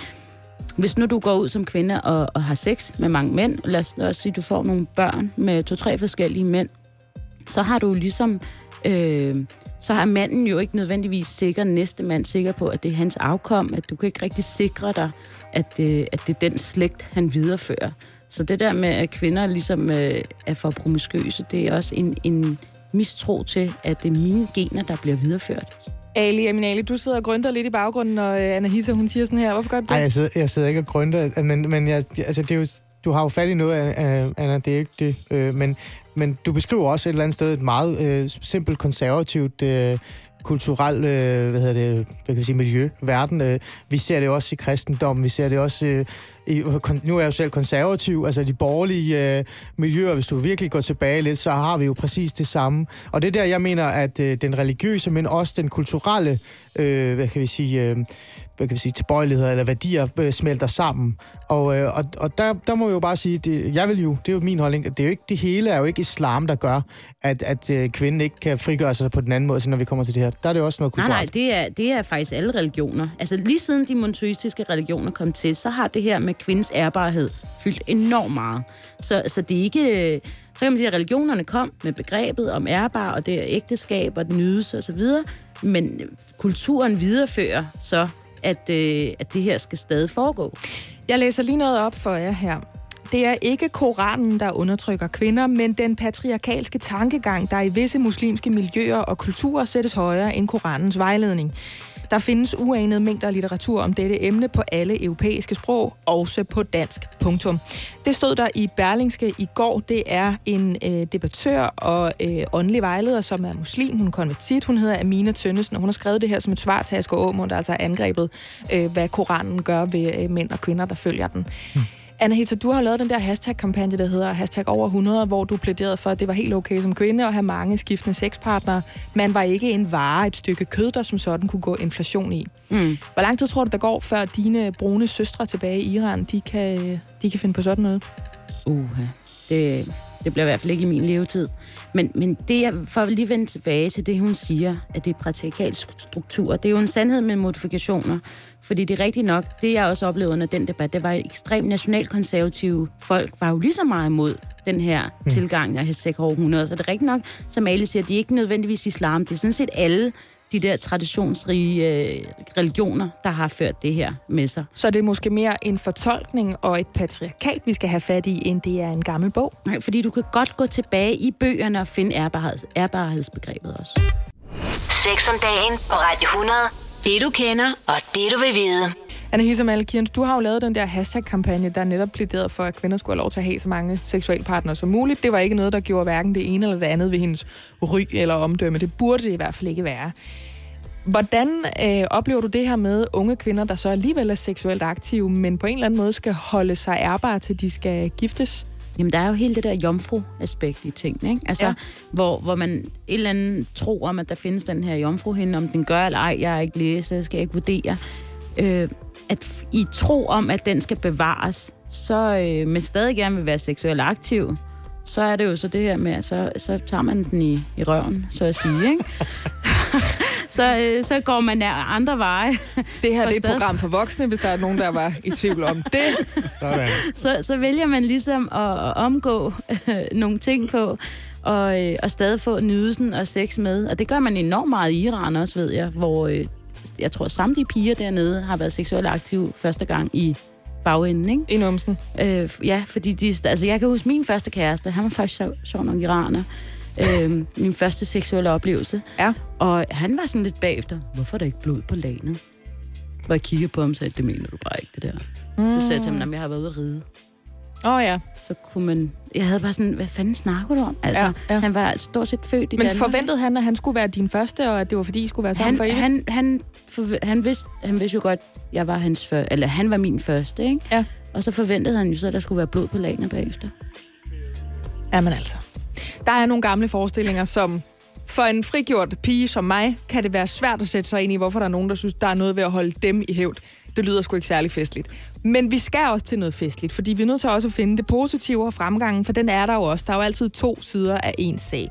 hvis nu du går ud som kvinde og, og har sex med mange mænd, lad os, lad os sige, at du får nogle børn med to-tre forskellige mænd, så har du ligesom... Øh, så har manden jo ikke nødvendigvis sikker næste mand sikker på, at det er hans afkom, at du kan ikke rigtig sikre dig, at det, at det er den slægt, han viderefører. Så det der med, at kvinder ligesom øh, er for promiskøse, det er også en, en mistro til, at det er mine gener, der bliver videreført. Ali, Aminali, du sidder og grønter lidt i baggrunden, når øh, Anahisa, hun siger sådan her. Hvorfor gør du det? Nej, jeg sidder, jeg sidder ikke og grønter, men, men jeg, altså, det er jo, du har jo fat i noget, Anna, det er ikke det. Øh, men, men du beskriver også et eller andet sted et meget øh, simpelt konservativt øh, kulturelt øh, hvad hedder det, hvad kan vi sige, miljø, verden. Øh, vi ser det også i kristendommen, vi ser det også øh, i, nu er jeg jo selv konservativ, altså de borgerlige øh, miljøer, hvis du virkelig går tilbage lidt, så har vi jo præcis det samme. Og det er der, jeg mener, at øh, den religiøse, men også den kulturelle, øh, hvad kan vi sige, øh, kan vi sige, tilbøjeligheder eller værdier øh, smelter sammen. Og, øh, og, og der, der må vi jo bare sige, det, jeg vil jo, det er jo min holdning, det er jo ikke det hele er jo ikke islam, der gør, at, at øh, kvinden ikke kan frigøre sig på den anden måde, så når vi kommer til det her. Der er det også noget kulturelt. Nej, nej, det er, det er faktisk alle religioner. Altså lige siden de monoteistiske religioner kom til, så har det her med kvindens ærbarhed fyldt enormt meget. Så, så det er ikke... Så kan man sige, at religionerne kom med begrebet om ærbar, og det er ægteskab og nydelse osv., men kulturen viderefører så at, øh, at det her skal stadig foregå. Jeg læser lige noget op for jer her. Det er ikke Koranen, der undertrykker kvinder, men den patriarkalske tankegang, der i visse muslimske miljøer og kulturer sættes højere end Koranens vejledning. Der findes uanede mængder litteratur om dette emne på alle europæiske sprog, også på dansk. Punktum. Det stod der i Berlingske i går. Det er en øh, debattør og øh, åndelig vejleder, som er muslim. Hun er konvertit. Hun hedder Amina Tønnesen, og hun har skrevet det her som et svar til Asger Aumund, der altså angrebet, øh, hvad Koranen gør ved øh, mænd og kvinder, der følger den. Hm. Hmm. Anahita, du har lavet den der hashtag-kampagne, der hedder hashtag over 100, hvor du plæderede for, at det var helt okay som kvinde at have mange skiftende sexpartnere. Man var ikke en vare, et stykke kød, der som sådan kunne gå inflation i. Mm. Hvor lang tid tror du, der går, før dine brune søstre tilbage i Iran, de kan, de kan finde på sådan noget? Uha, det, det bliver i hvert fald ikke i min levetid. Men, men det, jeg at lige vende tilbage til det, hun siger, at det er patriarkalsk struktur, det er jo en sandhed med modifikationer. Fordi det er rigtigt nok, det jeg også oplevede under den debat, det var ekstremt nationalkonservative folk, var jo lige så meget imod den her mm. tilgang af Hesek århundrede. Så det er rigtigt nok, som Ali siger, de er ikke nødvendigvis islam, det er sådan set alle de der traditionsrige øh, religioner, der har ført det her med sig. Så det er måske mere en fortolkning og et patriarkat, vi skal have fat i, end det er en gammel bog? Nej, fordi du kan godt gå tilbage i bøgerne og finde ærbarheds, ærbarhedsbegrebet også. Sex om dagen på Radio 100. Det du kender, og det du vil vide. Anna Hissam Alkirns, du har jo lavet den der hashtag-kampagne, der netop plæderede for, at kvinder skulle have lov til at have så mange seksualpartnere som muligt. Det var ikke noget, der gjorde hverken det ene eller det andet ved hendes ry eller omdømme. Det burde det i hvert fald ikke være. Hvordan øh, oplever du det her med unge kvinder, der så alligevel er seksuelt aktive, men på en eller anden måde skal holde sig ærbare til de skal giftes? Jamen, der er jo hele det der jomfru-aspekt i tingene, ikke? Altså, Ja. hvor, hvor man et eller andet tror om, at der findes den her jomfruhinde, om den gør eller ej, jeg har ikke læst, det skal jeg ikke vurdere. Øh, at i tro om, at den skal bevares, så, øh, men stadig gerne vil være seksuelt aktiv, så er det jo så det her med, at så, så tager man den i, i røven, så at sige, ikke? så, øh, så går man af andre veje. Det her det er et program for voksne, hvis der er nogen, der var i tvivl om det. Sådan. så, så vælger man ligesom at, at omgå øh, nogle ting på, og, øh, og stadig få nydelsen og sex med. Og det gør man enormt meget i Iran også, ved jeg, hvor øh, jeg tror, samtlige piger dernede har været seksuelt aktive første gang i bagenden, ikke? I numsen. Øh, ja, fordi de, altså jeg kan huske min første kæreste, han var faktisk sjov, sjov nok iraner. Øh, min første seksuelle oplevelse. Ja. Og han var sådan lidt bagefter, hvorfor er der ikke blod på lanet? Hvor jeg kiggede på ham og sagde, det mener du bare ikke, det der. Mm. Så sagde jeg til ham, "Nå, men jeg har været ude at ride Åh oh, ja. så kunne man... Jeg havde bare sådan, hvad fanden snakker du om? Altså, Ja, ja. han var stort set født i Men Danmark. forventede han, at han skulle være din første, og at det var fordi, I skulle være sammen for han, evigt? han, han, for, han, vidste, han vidste jo godt, jeg var hans før, eller han var min første, ikke? Ja. Og så forventede han jo så, at der skulle være blod på lagene bagefter. Jamen altså. Der er nogle gamle forestillinger, som for en frigjort pige som mig, kan det være svært at sætte sig ind i, hvorfor der er nogen, der synes, der er noget ved at holde dem i hævd. Det lyder sgu ikke særlig festligt. Men vi skal også til noget festligt, fordi vi er nødt til også at finde det positive og fremgangen, for den er der jo også. Der er jo altid to sider af en sag.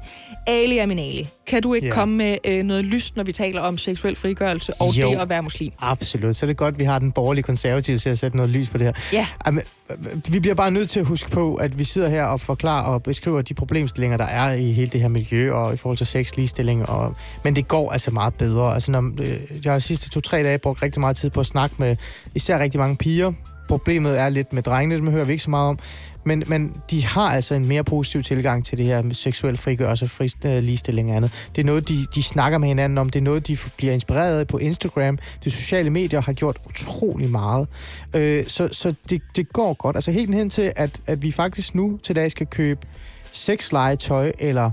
Ali Aminali, kan du ikke Ja. komme med øh, noget lyst, når vi taler om seksuel frigørelse og Jo. det at være muslim? Absolut. Så er det godt, at vi har den borgerlige konservative til at sætte noget lys på det her. Ja. Jamen, øh, vi bliver bare nødt til at huske på, at vi sidder her og forklarer og beskriver de problemstillinger, der er i hele det her miljø og i forhold til sex, ligestilling. Og, men det går altså meget bedre. Altså, når, øh, jeg har de sidste to-tre dage brugt rigtig meget tid på at snakke med især rigtig mange piger. Problemet er lidt med drengene, dem hører vi ikke så meget om. Men, men de har altså en mere positiv tilgang til det her med seksuel frigørelse, fri, øh, ligestilling og andet. Det er noget, de, de snakker med hinanden om. Det er noget, de bliver inspireret af på Instagram. De sociale medier har gjort utrolig meget. Øh, så så det, det går godt. Altså helt hen til, at, at vi faktisk nu til dag skal købe sexlegetøj eller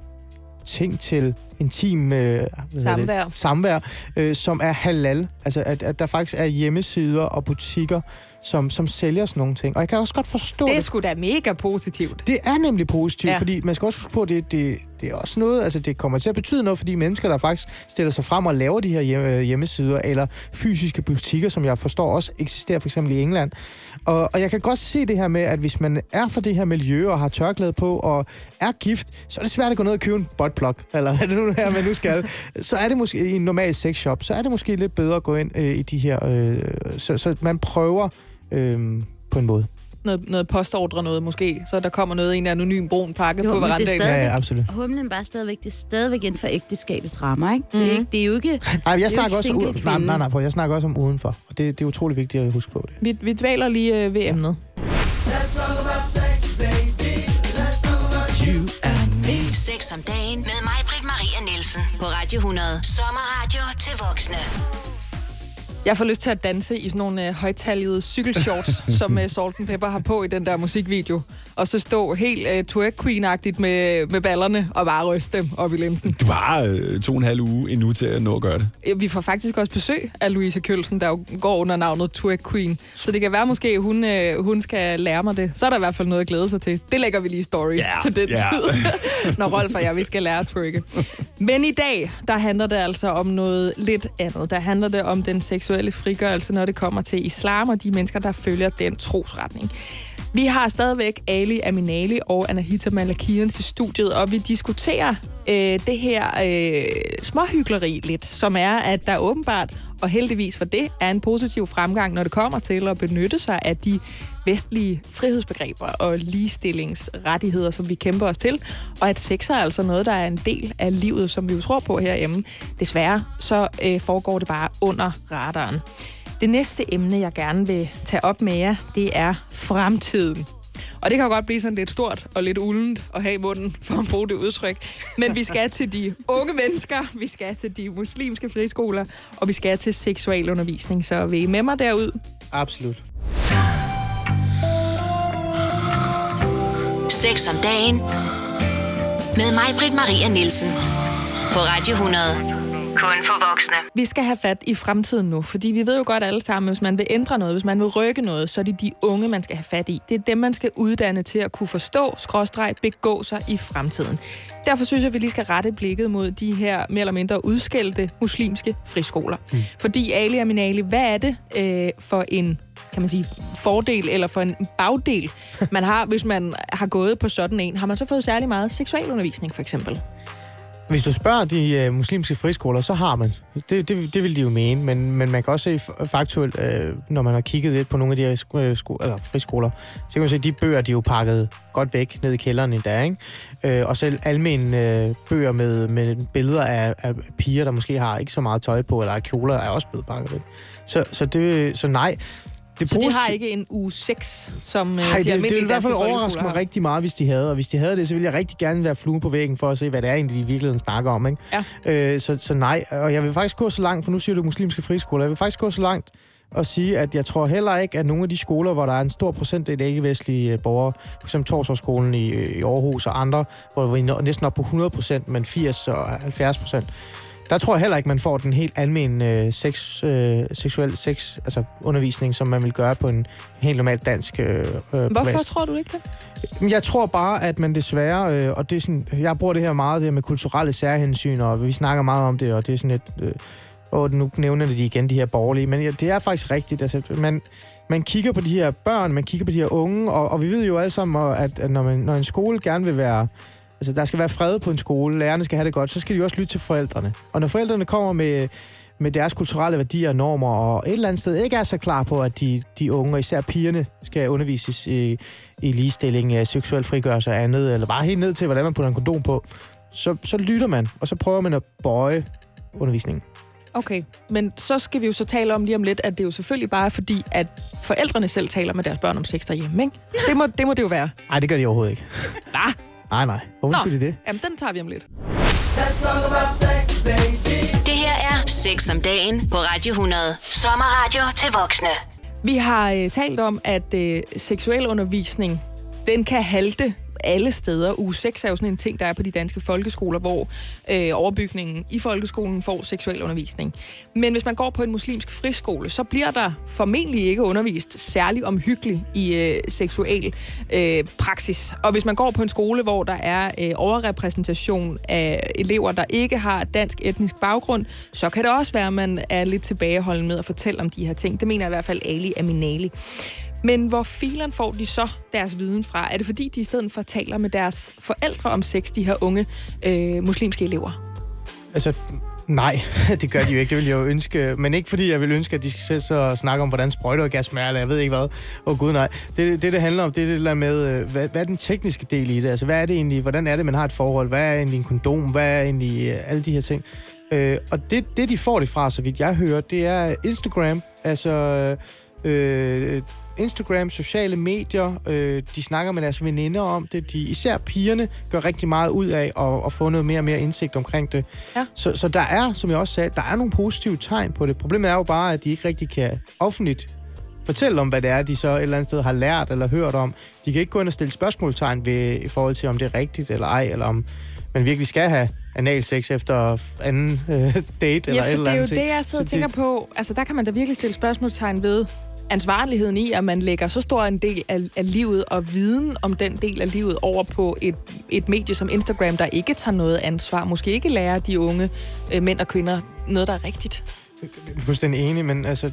ting til intim øh, hedder det? Samvær. samvær øh, som er halal. Altså, at, at der faktisk er hjemmesider og butikker, som, som sælger sådan nogle ting. Og jeg kan også godt forstå Det er det. sgu da mega positivt. Det er nemlig positivt, Ja. fordi man skal også huske på, at det, det, det er også noget, altså det kommer til at betyde noget for de mennesker, der faktisk stiller sig frem og laver de her hjem, øh, hjemmesider, eller fysiske butikker, som jeg forstår også eksisterer for eksempel i England. Og, og jeg kan godt se det her med, at hvis man er for det her miljø, og har tørklæde på, og er gift, så er det svært at gå ned og købe en buttplug, eller hvad det nu er, man nu skal. så er det måske i en normal sexshop, så er det måske lidt bedre at gå ind øh, i de her, øh, så, så man prøver øh, på en måde. Noget, noget postordre noget måske, så der kommer noget i en anonym brun pakke Jo, på er verandaen. stadig- Ja, ja, absolut. Humlen bare stadigvæk, det er stadigvæk inden for ægteskabets rammer, ikke? Det, er Mhm. ikke, det er jo ikke... Nej, jo jeg snakker også ud, nej, nej, nej, prøv, jeg snakker også om udenfor. Og det, det er utrolig vigtigt at huske på det. Vi, vi dvæler lige øh, ved emnet. Sex om dagen med mig, Britt Maria Nielsen. På Radio 100. Sommerradio til voksne. Jeg får lyst til at danse i sådan nogle øh, højtaljede cykelshorts, som øh, Salt and Pepper har på i den der musikvideo. Og så stå helt øh, twerk queen-agtigt med, med ballerne og bare ryste dem op i linsen. Du har øh, to og en halv uge endnu til at nå at gøre det. Vi får faktisk også besøg af Louise Kølsen, der jo går under navnet Twerk Queen. Så det kan være måske, hun, øh, hun skal lære mig det. Så er der i hvert fald noget at glæde sig til. Det lægger vi lige story Ja, til den ja. tid, når Rolf og jeg vi skal lære at twerke. Men i dag, der handler det altså om noget lidt andet. Der handler det om den seksuelle frigørelse, når det kommer til islam og de mennesker, der følger den trosretning. Vi har stadigvæk Ali Aminali og Anahita Malakian til studiet, og vi diskuterer øh, det her øh, småhyggeleri lidt, som er, at der åbenbart, og heldigvis for det, er en positiv fremgang, når det kommer til at benytte sig af de vestlige frihedsbegreber og ligestillingsrettigheder, som vi kæmper os til, og at sex er altså noget, der er en del af livet, som vi jo tror på herhjemme. Desværre så øh, foregår det bare under radaren. Det næste emne, jeg gerne vil tage op med jer, det er fremtiden. Og det kan jo godt blive sådan lidt stort og lidt uldent at have i munden, for at bruge det udtryk. Men vi skal til de unge mennesker, vi skal til de muslimske friskoler, og vi skal til seksualundervisning. Så vil I med mig derud? Absolut. Sex om dagen med mig, Britt Maria Nielsen. På Radio 100. Kun for voksne. Vi skal have fat i fremtiden nu, fordi vi ved jo godt alle sammen, hvis man vil ændre noget, hvis man vil rykke noget, så er det de unge, man skal have fat i. Det er dem, man skal uddanne til at kunne forstå, skråstreg, begå sig i fremtiden. Derfor synes jeg, at vi lige skal rette blikket mod de her mere eller mindre udskældte muslimske friskoler. Mm. Fordi Ali og Minali, hvad er det øh, for en kan man sige, fordel eller for en bagdel, man har, hvis man har gået på sådan en? Har man så fået særlig meget seksualundervisning, for eksempel? Hvis du spørger de øh, muslimske friskoler, så har man. Det, det, det vil de jo mene, men, men man kan også se faktuelt, øh, når man har kigget lidt på nogle af de her sko- øh, sko- eller friskoler, så kan man se, at de bøger, de er jo pakket godt væk ned i kælderen endda, ikke? Øh, og selv almindelige øh, bøger med, med billeder af, af piger, der måske har ikke så meget tøj på, eller kjoler, er også blevet pakket væk. Så, så, det, så nej, det så de har ikke en uge 6, som øh, Ej, de det, det vil i hvert fald overraske mig rigtig meget, hvis de havde. Og hvis de havde det, så ville jeg rigtig gerne være fluen på væggen for at se, hvad det er egentlig, de i virkeligheden snakker om. Ikke? Ja. Øh, så, så nej, og jeg vil faktisk gå så langt, for nu siger du muslimske friskoler, jeg vil faktisk gå så langt og sige, at jeg tror heller ikke, at nogle af de skoler, hvor der er en stor procentdel ikke-vestlige øh, borgere, f.eks. Torsårsskolen i, i Aarhus og andre, hvor vi er næsten op på 100 procent, men 80 og 70 procent, der tror jeg heller ikke, man får den helt almindelige øh, sex, øh, seksuel sex, altså undervisning, som man vil gøre på en helt normal dansk øh, øh Hvorfor plads. tror du ikke det? Jeg tror bare, at man desværre, øh, og det er sådan, jeg bruger det her meget det her med kulturelle særhensyn, og vi snakker meget om det, og det er sådan et, øh, og nu nævner de igen, de her borgerlige, men ja, det er faktisk rigtigt. Altså, man, man kigger på de her børn, man kigger på de her unge, og, og vi ved jo alle sammen, at, at når, man, når en skole gerne vil være Altså, der skal være fred på en skole, lærerne skal have det godt, så skal de også lytte til forældrene. Og når forældrene kommer med, med deres kulturelle værdier og normer, og et eller andet sted ikke er så klar på, at de, de unge, og især pigerne, skal undervises i, i ligestilling, seksuel frigørelse og andet, eller bare helt ned til, hvordan man putter en kondom på, så, så lytter man, og så prøver man at bøje undervisningen. Okay, men så skal vi jo så tale om lige om lidt, at det jo selvfølgelig bare er fordi, at forældrene selv taler med deres børn om sex derhjemme, ikke? Det må det, må det jo være. Nej, det gør de overhovedet ikke. Hvad? Nej, nej. Hvorfor Nå, skulle de det? Jamen, den tager vi om lidt. Det her er Sex om dagen på Radio 100. Sommerradio til voksne. Vi har øh, talt om, at øh, seksuel undervisning, den kan halte alle steder. Uge 6 er jo sådan en ting, der er på de danske folkeskoler, hvor øh, overbygningen i folkeskolen får seksuel undervisning. Men hvis man går på en muslimsk friskole, så bliver der formentlig ikke undervist særlig omhyggeligt i øh, seksuel øh, praksis. Og hvis man går på en skole, hvor der er øh, overrepræsentation af elever, der ikke har dansk etnisk baggrund, så kan det også være, at man er lidt tilbageholden med at fortælle om de her ting. Det mener i hvert fald Ali Aminali. Men hvor filen får de så deres viden fra? Er det fordi, de i stedet for taler med deres forældre om sex, de her unge øh, muslimske elever? Altså, Nej, det gør de jo ikke. Det vil jeg jo ønske. Men ikke fordi jeg vil ønske, at de skal sætte sig og snakke om, hvordan sprøjteorgasme smager, eller jeg ved ikke hvad. Åh oh, gud nej. Det, det, det handler om, det er det der med, øh, hvad, hvad er den tekniske del i det? Altså, hvad er det egentlig? Hvordan er det, man har et forhold? Hvad er egentlig en kondom? Hvad er egentlig øh, alle de her ting? Øh, og det, det, de får det fra, så vidt jeg hører, det er Instagram. Altså, øh, Instagram, sociale medier, øh, de snakker med deres veninder om det. De, især pigerne gør rigtig meget ud af at, at få noget mere og mere indsigt omkring det. Ja. Så, så der er, som jeg også sagde, der er nogle positive tegn på det. Problemet er jo bare, at de ikke rigtig kan offentligt fortælle om, hvad det er, de så et eller andet sted har lært eller hørt om. De kan ikke gå ind og stille spørgsmålstegn ved, i forhold til, om det er rigtigt eller ej, eller om man virkelig skal have analsex efter anden øh, date ja, eller et eller andet. det er jo det, jeg sidder og tænker det... på. Altså, der kan man da virkelig stille spørgsmålstegn ved, ansvarligheden i, at man lægger så stor en del af, af livet og viden om den del af livet over på et, et medie som Instagram, der ikke tager noget ansvar, måske ikke lærer de unge øh, mænd og kvinder noget, der er rigtigt. Jeg er fuldstændig enig, men altså,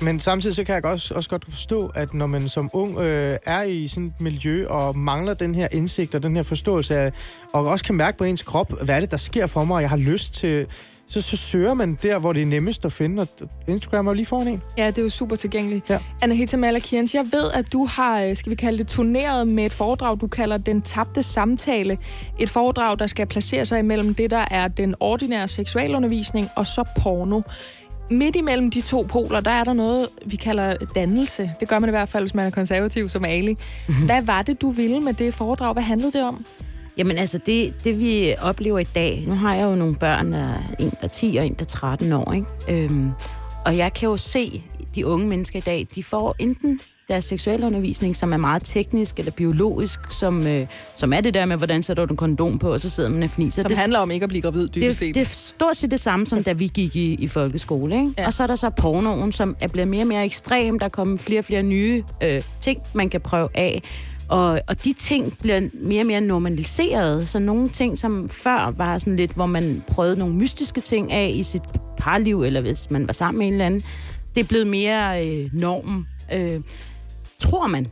Men samtidig så kan jeg også, også godt forstå, at når man som ung øh, er i sådan et miljø og mangler den her indsigt og den her forståelse af, og også kan mærke på ens krop, hvad er det, der sker for mig, og jeg har lyst til, så, så søger man der, hvor det er nemmest at finde, og Instagram er jo lige foran en. Ja, det er jo super tilgængeligt. Ja. Anahita Malakians, jeg ved, at du har, øh, skal vi kalde det, turneret med et foredrag, du kalder Den Tabte Samtale. Et foredrag, der skal placere sig imellem det, der er den ordinære seksualundervisning, og så porno. Midt imellem de to poler, der er der noget, vi kalder dannelse. Det gør man i hvert fald, hvis man er konservativ som Ali. Hvad var det, du ville med det foredrag? Hvad handlede det om? Jamen altså, det, det vi oplever i dag, nu har jeg jo nogle børn, der er en der er 10 og en der er 13 år, ikke? Øhm, og jeg kan jo se, de unge mennesker i dag, de får enten deres seksualundervisning, som er meget teknisk eller biologisk, som, øh, som er det der med, hvordan sætter du en kondom på, og så sidder man og fniser. Som det, handler om ikke at blive gravid, dybest det, det er stort set det samme, som da vi gik i, i folkeskole. Ikke? Ja. Og så er der så pornoen, som er blevet mere og mere ekstrem. Der er kommet flere og flere nye øh, ting, man kan prøve af. Og, og de ting bliver mere og mere normaliseret. Så nogle ting, som før var sådan lidt, hvor man prøvede nogle mystiske ting af i sit parliv, eller hvis man var sammen med en eller anden, det er blevet mere øh, normen. Øh, tror man.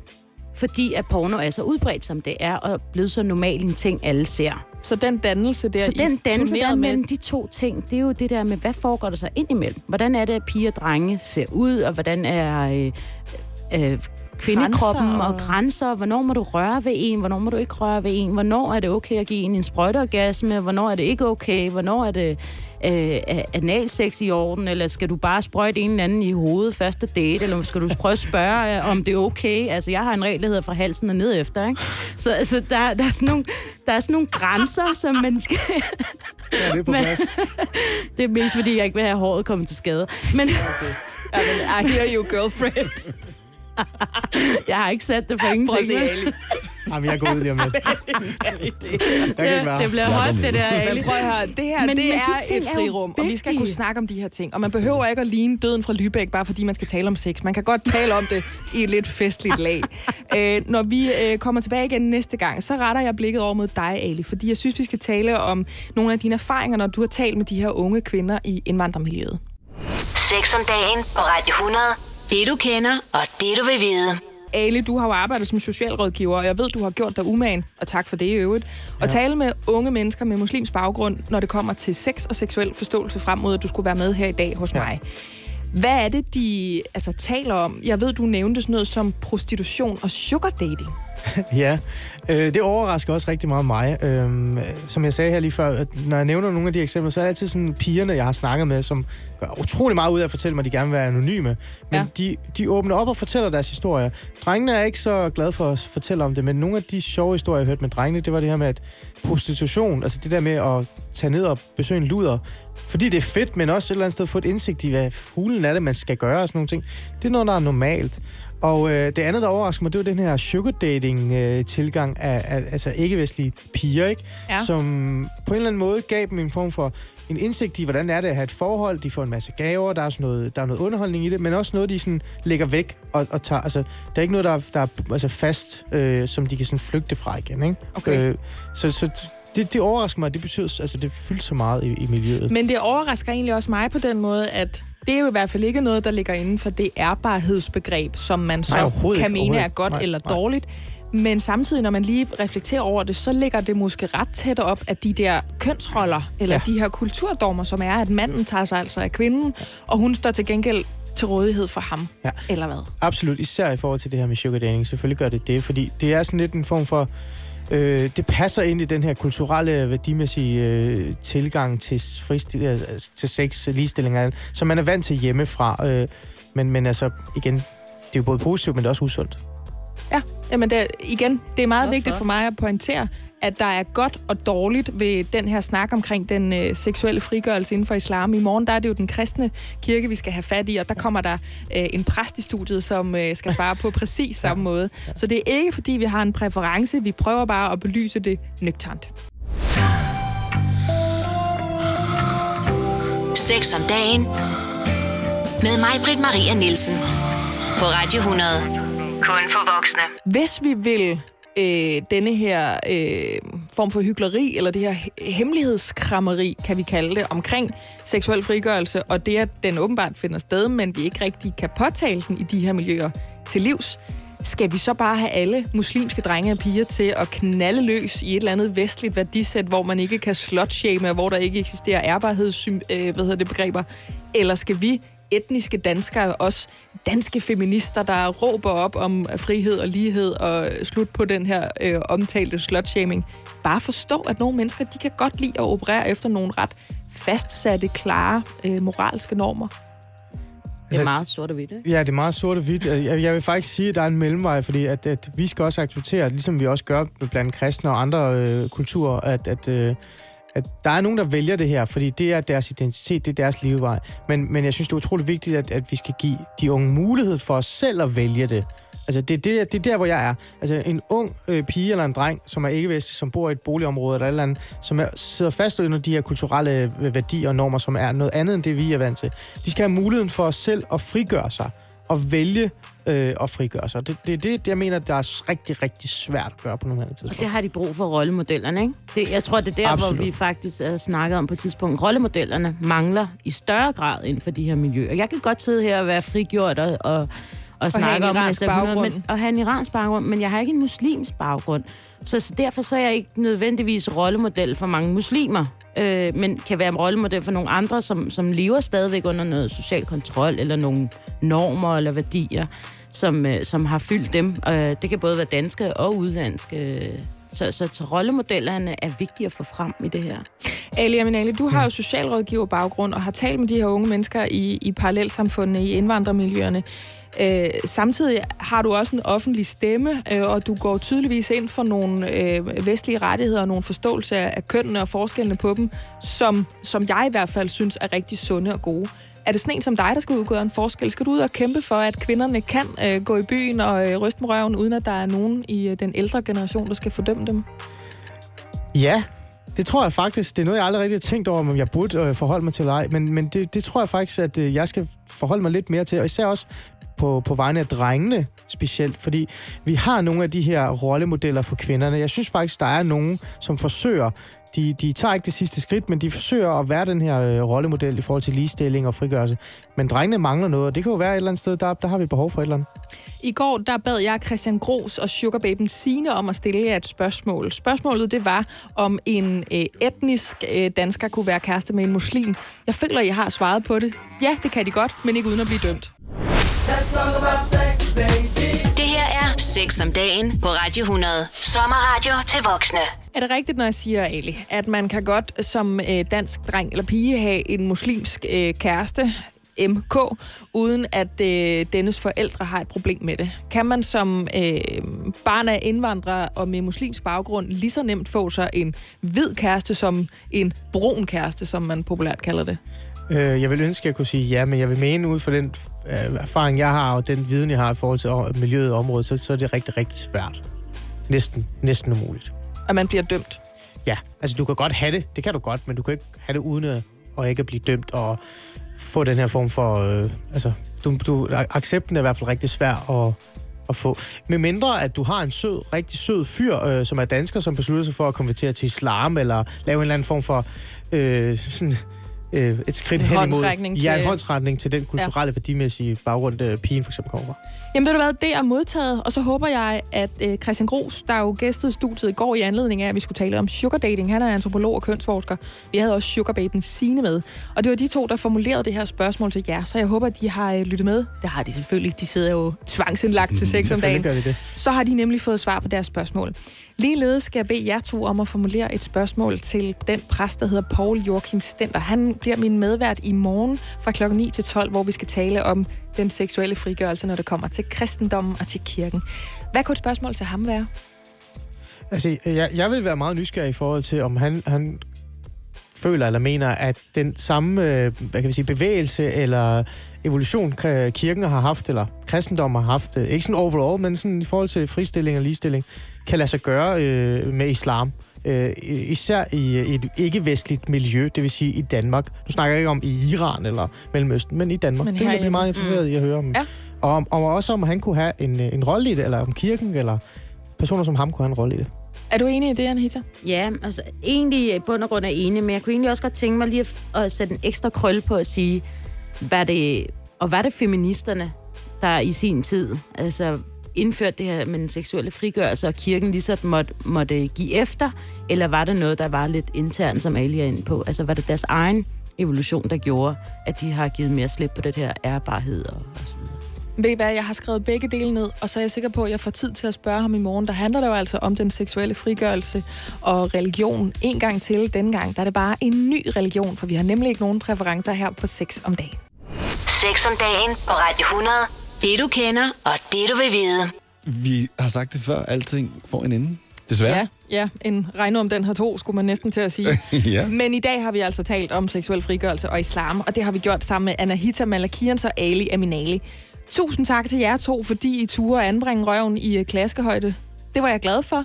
Fordi at porno er så udbredt, som det er, og blevet så normal en ting, alle ser. Så den dannelse der, Så I den dannelse der med, mellem de to ting, det er jo det der med, hvad foregår der så ind imellem? Hvordan er det, at piger og drenge ser ud, og hvordan er øh, øh, kvindekroppen Grænser og... og- grænser? Hvornår må du røre ved en? Hvornår må du ikke røre ved en? Hvornår er det okay at give en en sprøjteorgasme? Hvornår er det ikke okay? Hvornår er det øh, analsex i orden? Eller skal du bare sprøjte en eller anden i hovedet første date? Eller skal du prøve at spørge, øh, om det er okay? Altså, jeg har en regel, der hedder fra halsen og ned efter, ikke? Så altså, der, der, er sådan nogle, der er sådan nogle grænser, som man skal... Ja, det er på Men- plads. Det er mest, fordi jeg ikke vil have håret komme til skade. Men Ja, men I hear you, girlfriend. jeg har ikke sat det for Prøv at ingenting. Ali. Jamen, jeg går ud lige om lidt. Ja, det bliver hot, det der, Ali. Men prøv at høre, det her Men- det men er et er frirum, og vi skal kunne snakke om de her ting. Og man behøver ikke at ligne døden fra Lübeck, bare fordi man skal tale om sex. Man kan godt tale om det i et lidt festligt lag. øh, når vi øh, kommer tilbage igen næste gang, så retter jeg blikket over mod dig, Ali, fordi jeg synes, vi skal tale om nogle af dine erfaringer, når du har talt med de her unge kvinder i indvandrermiljøet. Sex om dagen på Radio 100. Det du kender, og det du vil vide. Ali, du har jo arbejdet som socialrådgiver, og jeg ved, du har gjort dig umagen, og tak for det i øvrigt, og tale med unge mennesker med muslims baggrund, når det kommer til sex og seksuel forståelse frem mod, at du skulle være med her i dag hos Ja. mig. Hvad er det, de altså, taler om? Jeg ved, du nævnte sådan noget som prostitution og sugar dating. Ja, øh, det overrasker også rigtig meget mig. Øhm, som jeg sagde her lige før, at når jeg nævner nogle af de eksempler, så er det altid sådan pigerne, jeg har snakket med, som gør utrolig meget ud af at fortælle mig, at de gerne vil være anonyme. Men Ja. de, de åbner op og fortæller deres historier. Drengene er ikke så glade for at fortælle om det, men nogle af de sjove historier, jeg har hørt med drengene, det var det her med, at prostitution, altså det der med at tage ned og besøge en luder, fordi det er fedt, men også et eller andet sted få et indsigt i, hvad fuglen er det, man skal gøre og sådan nogle ting. Det er noget, der er normalt. Og øh, det andet, der overrasker mig, det var den her sugar dating øh, af, af altså ikke-vestlige piger, ikke? Ja. som på en eller anden måde gav dem en form for en indsigt i, hvordan er det at have et forhold. De får en masse gaver, der er, sådan noget, der er noget underholdning i det, men også noget, de sådan lægger væk og, og tager. Altså, der er ikke noget, der er, der er altså fast, øh, som de kan sådan flygte fra igen. Ikke? Okay. Øh, så så det, det overrasker mig, det betyder, altså det fylder så meget i, i miljøet. Men det overrasker egentlig også mig på den måde, at det er jo i hvert fald ikke noget, der ligger inden for det ærbarhedsbegreb, som man så Nej, kan mene er godt. Nej, eller nej. dårligt. Men samtidig, når man lige reflekterer over det, så ligger det måske ret tæt op af de der kønsroller, eller ja. De her kulturdormer, som er, at manden tager sig altså af kvinden, og hun står til gengæld til rådighed for ham. Ja. Eller hvad? Absolut, især i forhold til det her med sugar dating. Selvfølgelig gør det det, fordi det er sådan lidt en form for... Øh, det passer ind i den her kulturelle, værdimæssige øh, tilgang til, frist, øh, til sex, ligestilling, som man er vant til hjemmefra. Øh, men, men altså, igen, det er jo både positivt, men det er også usundt. Ja, jamen det, igen, det er meget Hvorfor? vigtigt for mig at pointere, at der er godt og dårligt ved den her snak omkring den øh, seksuelle frigørelse inden for islam. I morgen der er det jo den kristne kirke, vi skal have fat i, og der kommer der øh, en præst i studiet, som øh, skal svare på præcis samme måde. Så det er ikke, fordi vi har en præference. Vi prøver bare at belyse det nøgternt. Sex om dagen. Med mig, Britt Maria Nielsen. På Radio 100. Kun for voksne. Hvis vi vil øh, denne her øh, form for hyggeleri, eller det her hemmelighedskrammeri, kan vi kalde det, omkring seksuel frigørelse, og det, at den åbenbart finder sted, men vi ikke rigtig kan påtale den i de her miljøer til livs, skal vi så bare have alle muslimske drenge og piger til at knalde løs i et eller andet vestligt værdisæt, hvor man ikke kan slotshame, og hvor der ikke eksisterer ærbarheds øh, hvad hedder det, begreber? Eller skal vi etniske danskere, også danske feminister, der råber op om frihed og lighed og slut på den her øh, omtalte slutshaming, bare forstå, at nogle mennesker, de kan godt lide at operere efter nogle ret fastsatte, klare øh, moralske normer. Det er meget sort og hvidt, ikke? Ja, det er meget sort og hvidt. Jeg, jeg vil faktisk sige, at der er en mellemvej, fordi at, at vi skal også acceptere, ligesom vi også gør blandt kristne og andre øh, kulturer, at, at, øh, at der er nogen, der vælger det her, fordi det er deres identitet, det er deres levevej. Men, men jeg synes, det er utroligt vigtigt, at, at vi skal give de unge mulighed for os selv at vælge det. Altså, det, det, det er der, hvor jeg er. Altså, en ung øh, pige eller en dreng, som er ikke-vestlig, som bor i et boligområde eller et eller andet, som er, sidder fast under de her kulturelle øh, værdier og normer, som er noget andet end det, vi er vant til. De skal have muligheden for os selv at frigøre sig og vælge øh, at frigøre sig. Det er det, det, jeg mener, der er rigtig, rigtig svært at gøre på nogle andre tidspunkt. Og det har de brug for rollemodellerne, ikke? Det, jeg tror, det er der, Absolut. hvor vi faktisk uh, snakkede om på et tidspunkt. Rollemodellerne mangler i større grad inden for de her miljøer. Jeg kan godt sidde her og være frigjort og, og og, snakke om altså, baggrund. Men, og have en iransk baggrund, men jeg har ikke en muslims baggrund. Så, derfor så er jeg ikke nødvendigvis rollemodel for mange muslimer, øh, men kan være en rollemodel for nogle andre, som, som lever stadigvæk under noget social kontrol, eller nogle normer eller værdier, som, øh, som har fyldt dem. Øh, det kan både være danske og udlandske. Så, så, så rollemodellerne er vigtige at få frem i det her. Ali Aminali, du har jo socialrådgiver baggrund og har talt med de her unge mennesker i, i parallelsamfundene, i indvandrermiljøerne. Øh, samtidig har du også en offentlig stemme, øh, og du går tydeligvis ind for nogle øh, vestlige rettigheder og nogle forståelse af kønnene og forskellene på dem, som, som jeg i hvert fald synes er rigtig sunde og gode. Er det sådan en som dig, der skal udgøre en forskel? Skal du ud og kæmpe for, at kvinderne kan øh, gå i byen og øh, ryste med røven, uden at der er nogen i øh, den ældre generation, der skal fordømme dem? Ja, det tror jeg faktisk. Det er noget, jeg aldrig rigtig har tænkt over, om jeg burde øh, forholde mig til eller ej. Men, men det, det tror jeg faktisk, at øh, jeg skal forholde mig lidt mere til. Og især også på, på vegne af drengene specielt, fordi vi har nogle af de her rollemodeller for kvinderne. Jeg synes faktisk, der er nogen, som forsøger de, de tager ikke det sidste skridt, men de forsøger at være den her øh, rollemodel i forhold til ligestilling og frigørelse. Men drengene mangler noget, og det kan jo være et eller andet sted, der, der har vi behov for et eller andet. I går der bad jeg Christian Gros og Sugarbaben Sine om at stille jer et spørgsmål. Spørgsmålet det var, om en øh, etnisk øh, dansker kunne være kæreste med en muslim. Jeg føler, I har svaret på det. Ja, det kan de godt, men ikke uden at blive dømt. Det her er Sex om dagen på Radio 100. Sommerradio til voksne. Er det rigtigt, når jeg siger, Ali, at man kan godt som øh, dansk dreng eller pige have en muslimsk øh, kæreste, MK, uden at øh, dennes forældre har et problem med det? Kan man som øh, barn af indvandrere og med muslimsk baggrund lige så nemt få sig en hvid kæreste som en brun kæreste, som man populært kalder det? Øh, jeg vil ønske, at jeg kunne sige ja, men jeg vil mene ud fra den øh, erfaring, jeg har, og den viden, jeg har i forhold til miljøet og området, så, så er det rigtig, rigtig svært. Næsten, næsten umuligt. At man bliver dømt? Ja, altså du kan godt have det, det kan du godt, men du kan ikke have det uden at, at ikke at blive dømt og få den her form for... Øh, altså, du, du, accepten er i hvert fald rigtig svær at, at få. Med mindre, at du har en sød, rigtig sød fyr, øh, som er dansker, som beslutter sig for at konvertere til islam, eller lave en eller anden form for øh, sådan øh, et skridt en hen imod... Ja, en håndsretning til den kulturelle, ja. værdimæssige baggrund, øh, pigen for eksempel kommer fra. Jamen ved du hvad, det er modtaget, og så håber jeg, at øh, Christian Gros, der jo gæstede studiet i går i anledning af, at vi skulle tale om sugar dating, han er antropolog og kønsforsker. Vi havde også sugarbaben Sine med, og det var de to, der formulerede det her spørgsmål til jer, så jeg håber, at de har øh, lyttet med. Det har de selvfølgelig, de sidder jo tvangsindlagt mm, til sex om dagen. Så har de nemlig fået svar på deres spørgsmål. Ligeledes skal jeg bede jer to om at formulere et spørgsmål til den præst, der hedder Paul Joachim Stenter. Han bliver min medvært i morgen fra kl. 9 til 12, hvor vi skal tale om den seksuelle frigørelse, når det kommer til kristendommen og til kirken. Hvad kunne et spørgsmål til ham være? Altså, jeg, jeg vil være meget nysgerrig i forhold til, om han, han føler eller mener, at den samme øh, hvad kan vi sige, bevægelse eller evolution, kirken har haft, eller kristendommen har haft, øh, ikke sådan overall, men sådan i forhold til fristilling og ligestilling, kan lade sig gøre øh, med islam. Øh, især i, i et ikke-vestligt miljø, det vil sige i Danmark. Nu snakker jeg ikke om i Iran eller Mellemøsten, men i Danmark. Men det vil jeg blive meget interesseret mm. i at høre om. Ja. Og, om, og også om, at han kunne have en, en rolle i det, eller om kirken, eller personer som ham kunne have en rolle i det. Er du enig i det, Anahita? Ja, altså egentlig i bund og grund er enig, men jeg kunne egentlig også godt tænke mig lige at, at sætte en ekstra krølle på at sige, hvad det, og hvad det feministerne, der i sin tid altså, indførte det her med den seksuelle frigørelse, og kirken lige så måtte, måtte give efter, eller var det noget, der var lidt internt, som Ali er inde på? Altså var det deres egen evolution, der gjorde, at de har givet mere slip på det her ærbarhed og, og så videre? Ved I hvad, jeg har skrevet begge dele ned, og så er jeg sikker på, at jeg får tid til at spørge ham i morgen. Der handler det jo altså om den seksuelle frigørelse og religion. En gang til, denne gang, der er det bare en ny religion, for vi har nemlig ikke nogen præferencer her på sex om dagen. Sex om dagen på Radio 100. Det du kender, og det du vil vide. Vi har sagt det før, alting får en ende. Desværre. Ja, ja, en regner om den har to, skulle man næsten til at sige. ja. Men i dag har vi altså talt om seksuel frigørelse og islam, og det har vi gjort sammen med Anahita Malakians og Ali Aminali. Tusind tak til jer to, fordi I turde at anbringe røven i øh, klaskehøjde. Det var jeg glad for.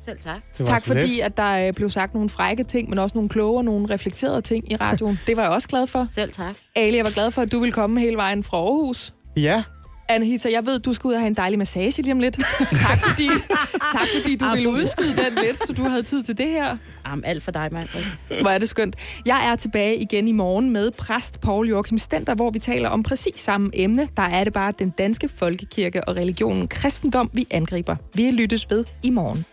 Selv tak. Tak fordi, at der øh, blev sagt nogle frække ting, men også nogle kloge og nogle reflekterede ting i radioen. Det var jeg også glad for. Selv tak. Ali, jeg var glad for, at du ville komme hele vejen fra Aarhus. Ja, Anahita, jeg ved, du skal ud og have en dejlig massage lige om lidt. tak, fordi, tak fordi du ville udskyde den lidt, så du havde tid til det her. Jamen, alt for dig, mand. Hvor er det skønt. Jeg er tilbage igen i morgen med præst Paul Joachim Stenter, hvor vi taler om præcis samme emne. Der er det bare den danske folkekirke og religionen kristendom, vi angriber. Vi lyttes ved i morgen.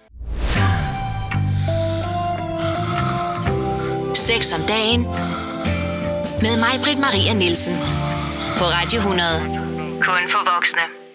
Sex om dagen. Med mig, Britt Maria Nielsen. På Radio 100. Kun for voksne.